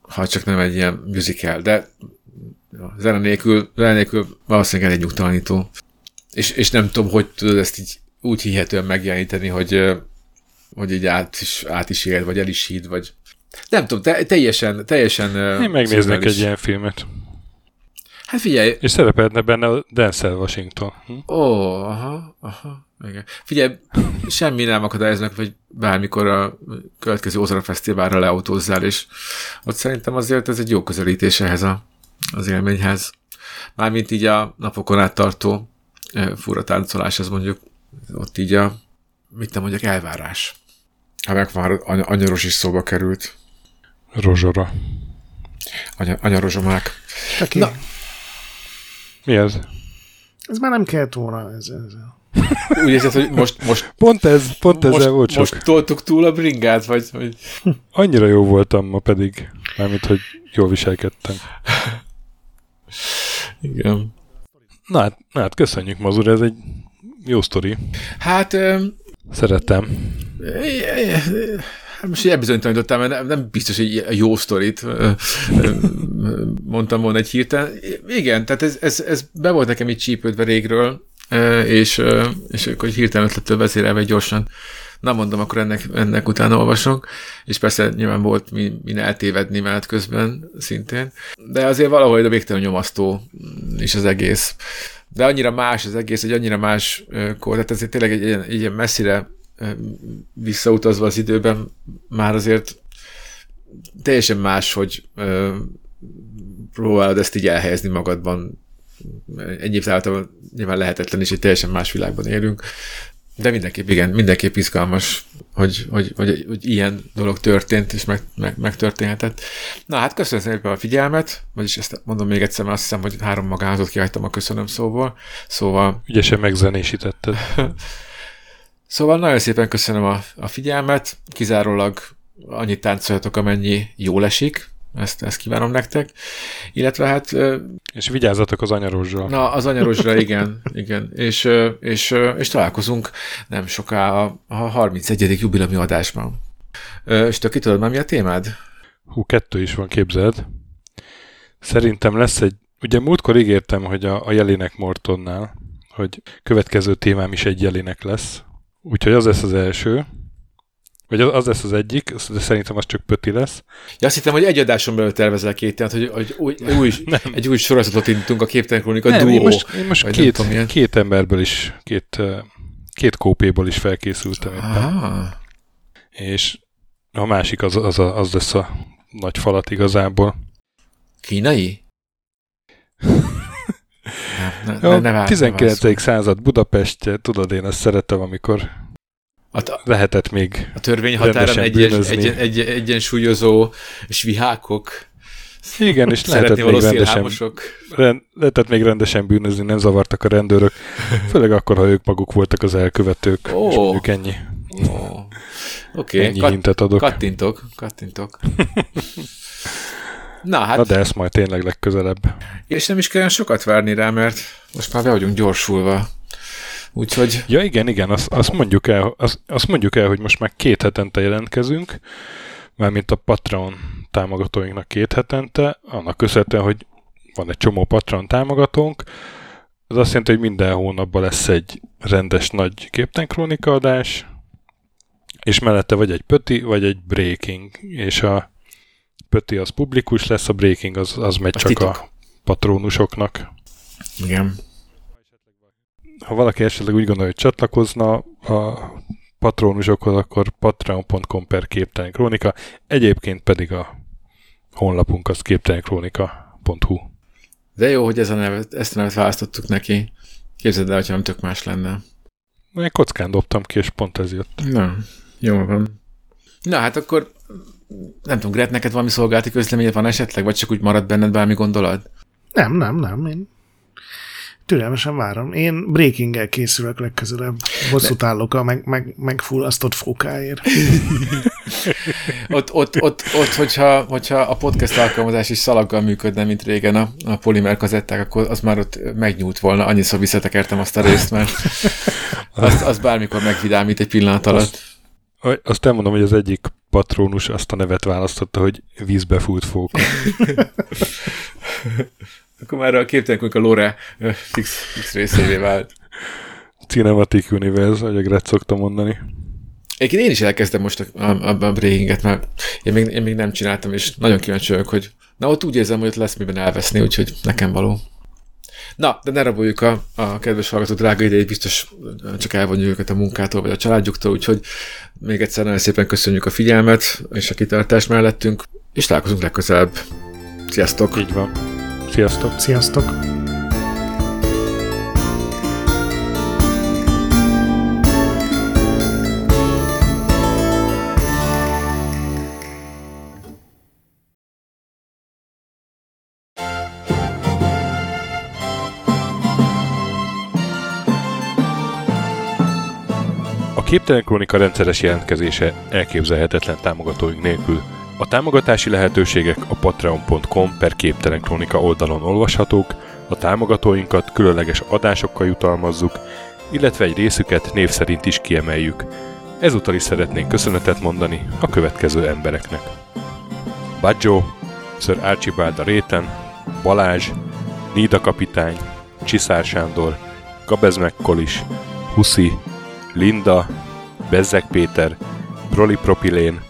ha csak nem egy ilyen musical, de zene nélkül, zene nélkül valószínűleg elég nyugtalanító. És, és nem tudom, hogy tudod ezt így úgy hihetően megjeleníteni, hogy, hogy így át is, át is él, vagy el is híd, vagy nem tudom, te, teljesen, teljesen Én megnéznék egy ilyen filmet. Hát figyelj, És szerepelne benne a Denzel Washington. Hm? Ó, aha, aha, igen. Figyelj, semmi nem akadályoznak, hogy bármikor a következő Ozara Fesztiválra leautózzál, és ott szerintem azért ez egy jó közelítés ehhez a, az élményhez. Mármint így a napokon át tartó fura táncolás, az mondjuk ott így a, mit nem mondjak, elvárás. Ha meg már any- anyaros is szóba került. Rozsora. Anya, anyarozsomák. Aki, Na. Mi ez? ez már nem kellett volna. Ez, ez. [LAUGHS] Úgy érzed, hogy most, most, Pont ez, pont ezzel most, volt csak. most toltuk túl a bringát, vagy, vagy Annyira jó voltam ma pedig, mármint, hogy jól viselkedtem. igen. Na hát, na hát köszönjük, Mazur, ez egy jó sztori. Hát, ö, Szeretem. Hát most ilyen bizonytalanítottam, mert nem, nem biztos, hogy jó sztorit mondtam volna egy hirtelen. Igen, tehát ez, ez, ez be volt nekem így csípődve régről, és, és akkor egy hirtelen ötlettől vezérelve gyorsan Na mondom, akkor ennek, ennek utána olvasok, és persze nyilván volt mi, min eltévedni menet közben szintén, de azért valahogy a végtelen nyomasztó is az egész. De annyira más az egész, egy annyira más kor, tehát ezért tényleg egy ilyen, ilyen messzire visszautazva az időben már azért teljesen más, hogy ö, próbálod ezt így elhelyezni magadban. Egyébként nyilván lehetetlen, és egy teljesen más világban élünk. De mindenképp, igen, mindenképp izgalmas, hogy, hogy, hogy, hogy ilyen dolog történt, és meg, meg, megtörténhetett. Na hát köszönöm szépen a figyelmet, vagyis ezt mondom még egyszer, mert azt hiszem, hogy három magázatot kihagytam a köszönöm szóból. Szóval Ügyesen megzenésítetted. [LAUGHS] Szóval nagyon szépen köszönöm a, a figyelmet, kizárólag annyit táncoljatok, amennyi jól esik, ezt, ezt kívánom nektek, illetve hát, És vigyázzatok az anyarozzal. na, az anyarosra igen, igen, és, és, és találkozunk nem soká a, a 31. jubilami adásban. És te ki tudod már mi a témád? Hú, kettő is van, képzeld. Szerintem lesz egy... Ugye múltkor ígértem, hogy a, a Jelinek Mortonnál, hogy következő témám is egy Jelinek lesz. Úgyhogy az lesz az első. Vagy az, az lesz az egyik, de szerintem az csak pöti lesz. Ja, azt hittem, hogy egy adáson belül tervezel két témát, hogy, hogy új, új, [LAUGHS] egy új sorozatot indítunk a Képtelen Krónika Nem, duó. én most, én most nem két, tudom, két emberből is, két, két kópéból is felkészültem éppen. Ah, És a másik az, az, a, az lesz a nagy falat igazából. kínai? [LAUGHS] Nem, ne, ne, ne 19. Ne vár század Budapestje, tudod, én ezt szeretem, amikor a, lehetett még a törvény rendesen egyes, egy, egy, egyensúlyozó svihákok, Igen, és lehetett még, rendesen, rend, lehetett még rendesen bűnözni, nem zavartak a rendőrök. Főleg akkor, ha ők maguk voltak az elkövetők. Ó. És mondjuk ennyi, Ó, Oké, ennyi kat, hintet adok. kattintok, kattintok. Na hát, Na de ezt majd tényleg legközelebb. és nem is kell sokat várni rá, mert most már be vagyunk gyorsulva. Úgyhogy Ja igen, igen, azt, azt, mondjuk el, azt, azt mondjuk el, hogy most már két hetente jelentkezünk, mármint a Patreon támogatóinknak két hetente, annak köszönhetően, hogy van egy csomó Patreon támogatónk, az azt jelenti, hogy minden hónapban lesz egy rendes nagy képtenkrónika adás, és mellette vagy egy pöti, vagy egy breaking, és a pöti az publikus lesz, a breaking az, az megy Az csak titok. a patronusoknak. Igen. Ha valaki esetleg úgy gondolja, hogy csatlakozna a patronusokhoz, akkor patreon.com per képtelen krónika, egyébként pedig a honlapunk az képtelenkrónika.hu. De jó, hogy ez a nevet, ezt a nevet választottuk neki. Képzeld el, hogyha nem tök más lenne. Én kockán dobtam ki, és pont ez jött. Na, jó van. Na, hát akkor nem tudom, Gret, neked valami szolgálati közleményed van esetleg, vagy csak úgy marad benned bármi gondolat? Nem, nem, nem. Én türelmesen várom. Én breaking készülök legközelebb. Bosszút állok a meg, meg, megfullasztott fókáért. [LAUGHS] Ott, ott, ott, ott hogyha, hogyha a podcast alkalmazás is szalaggal működne, mint régen a, a polimer kazetták, akkor az már ott megnyúlt volna. Annyiszor visszatekertem azt a részt, mert [LAUGHS] az, az bármikor megvidámít egy pillanat alatt. Aj, Azt elmondom, hogy az egyik patronus azt a nevet választotta, hogy vízbe fúlt fóka. [LAUGHS] Akkor már a képtelenkünk a Lore fix, fix részévé vált. Cinematic Universe, ahogy Gret szokta mondani. Egyébként én is elkezdem most a, a, a, a breakinget, mert én még, én még nem csináltam, és nagyon kíváncsi vagyok, hogy na ott úgy érzem, hogy ott lesz miben elveszni, úgyhogy nekem való. Na, de ne raboljuk a, a kedves hallgató drága idejét, biztos csak elvonjuk őket a munkától, vagy a családjuktól, úgyhogy még egyszer nagyon szépen köszönjük a figyelmet és a kitartást mellettünk, és találkozunk legközelebb. Sziasztok! Így van. Sziasztok! Sziasztok! Képtelen Krónika rendszeres jelentkezése elképzelhetetlen támogatóink nélkül. A támogatási lehetőségek a patreon.com per Képtelen Krónika oldalon olvashatók, a támogatóinkat különleges adásokkal jutalmazzuk, illetve egy részüket név szerint is kiemeljük. Ezúttal is szeretnénk köszönetet mondani a következő embereknek. Baggio, Sir Archibald a réten, Balázs, Nída kapitány, Csiszár Sándor, Gabez Mekkolis, Huszi, Linda, Bezzek Péter, Prolipropilén,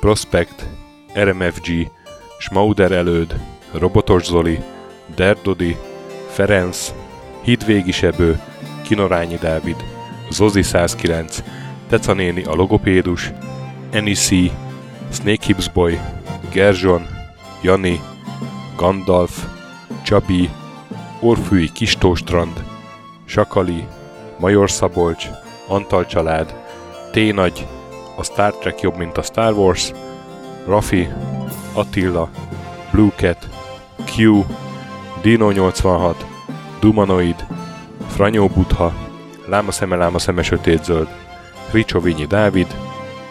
Prospect, RMFG, Schmauder Előd, Robotos Zoli, Derdodi, Ferenc, Hidvégi Sebő, Kinorányi Dávid, Zozi 109, Teca néni a logopédus, Enisi, Snake Hips Boy, Gerzson, Jani, Gandalf, Csabi, Orfűi Kistóstrand, Sakali, Major Szabolcs, Antal család, T-nagy, a Star Trek jobb, mint a Star Wars, Rafi, Attila, Blue Cat, Q, Dino 86, Dumanoid, Franyó Butha, Láma szeme, láma szeme sötétzöld, Ricsovinyi Dávid,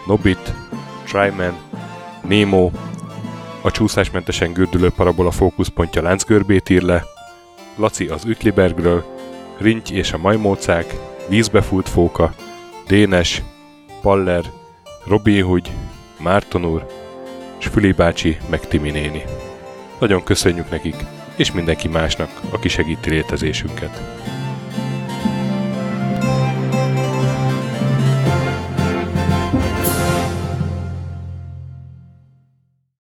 Nobit, Tryman, Nemo, a csúszásmentesen gördülő parabola fókuszpontja láncgörbét ír le, Laci az Ütlibergről, Rinty és a majmócák, Vízbefúlt fóka, Dénes, Paller, Robin Hood, Márton úr, és Füli bácsi meg Timi néni. Nagyon köszönjük nekik, és mindenki másnak, aki segíti létezésünket.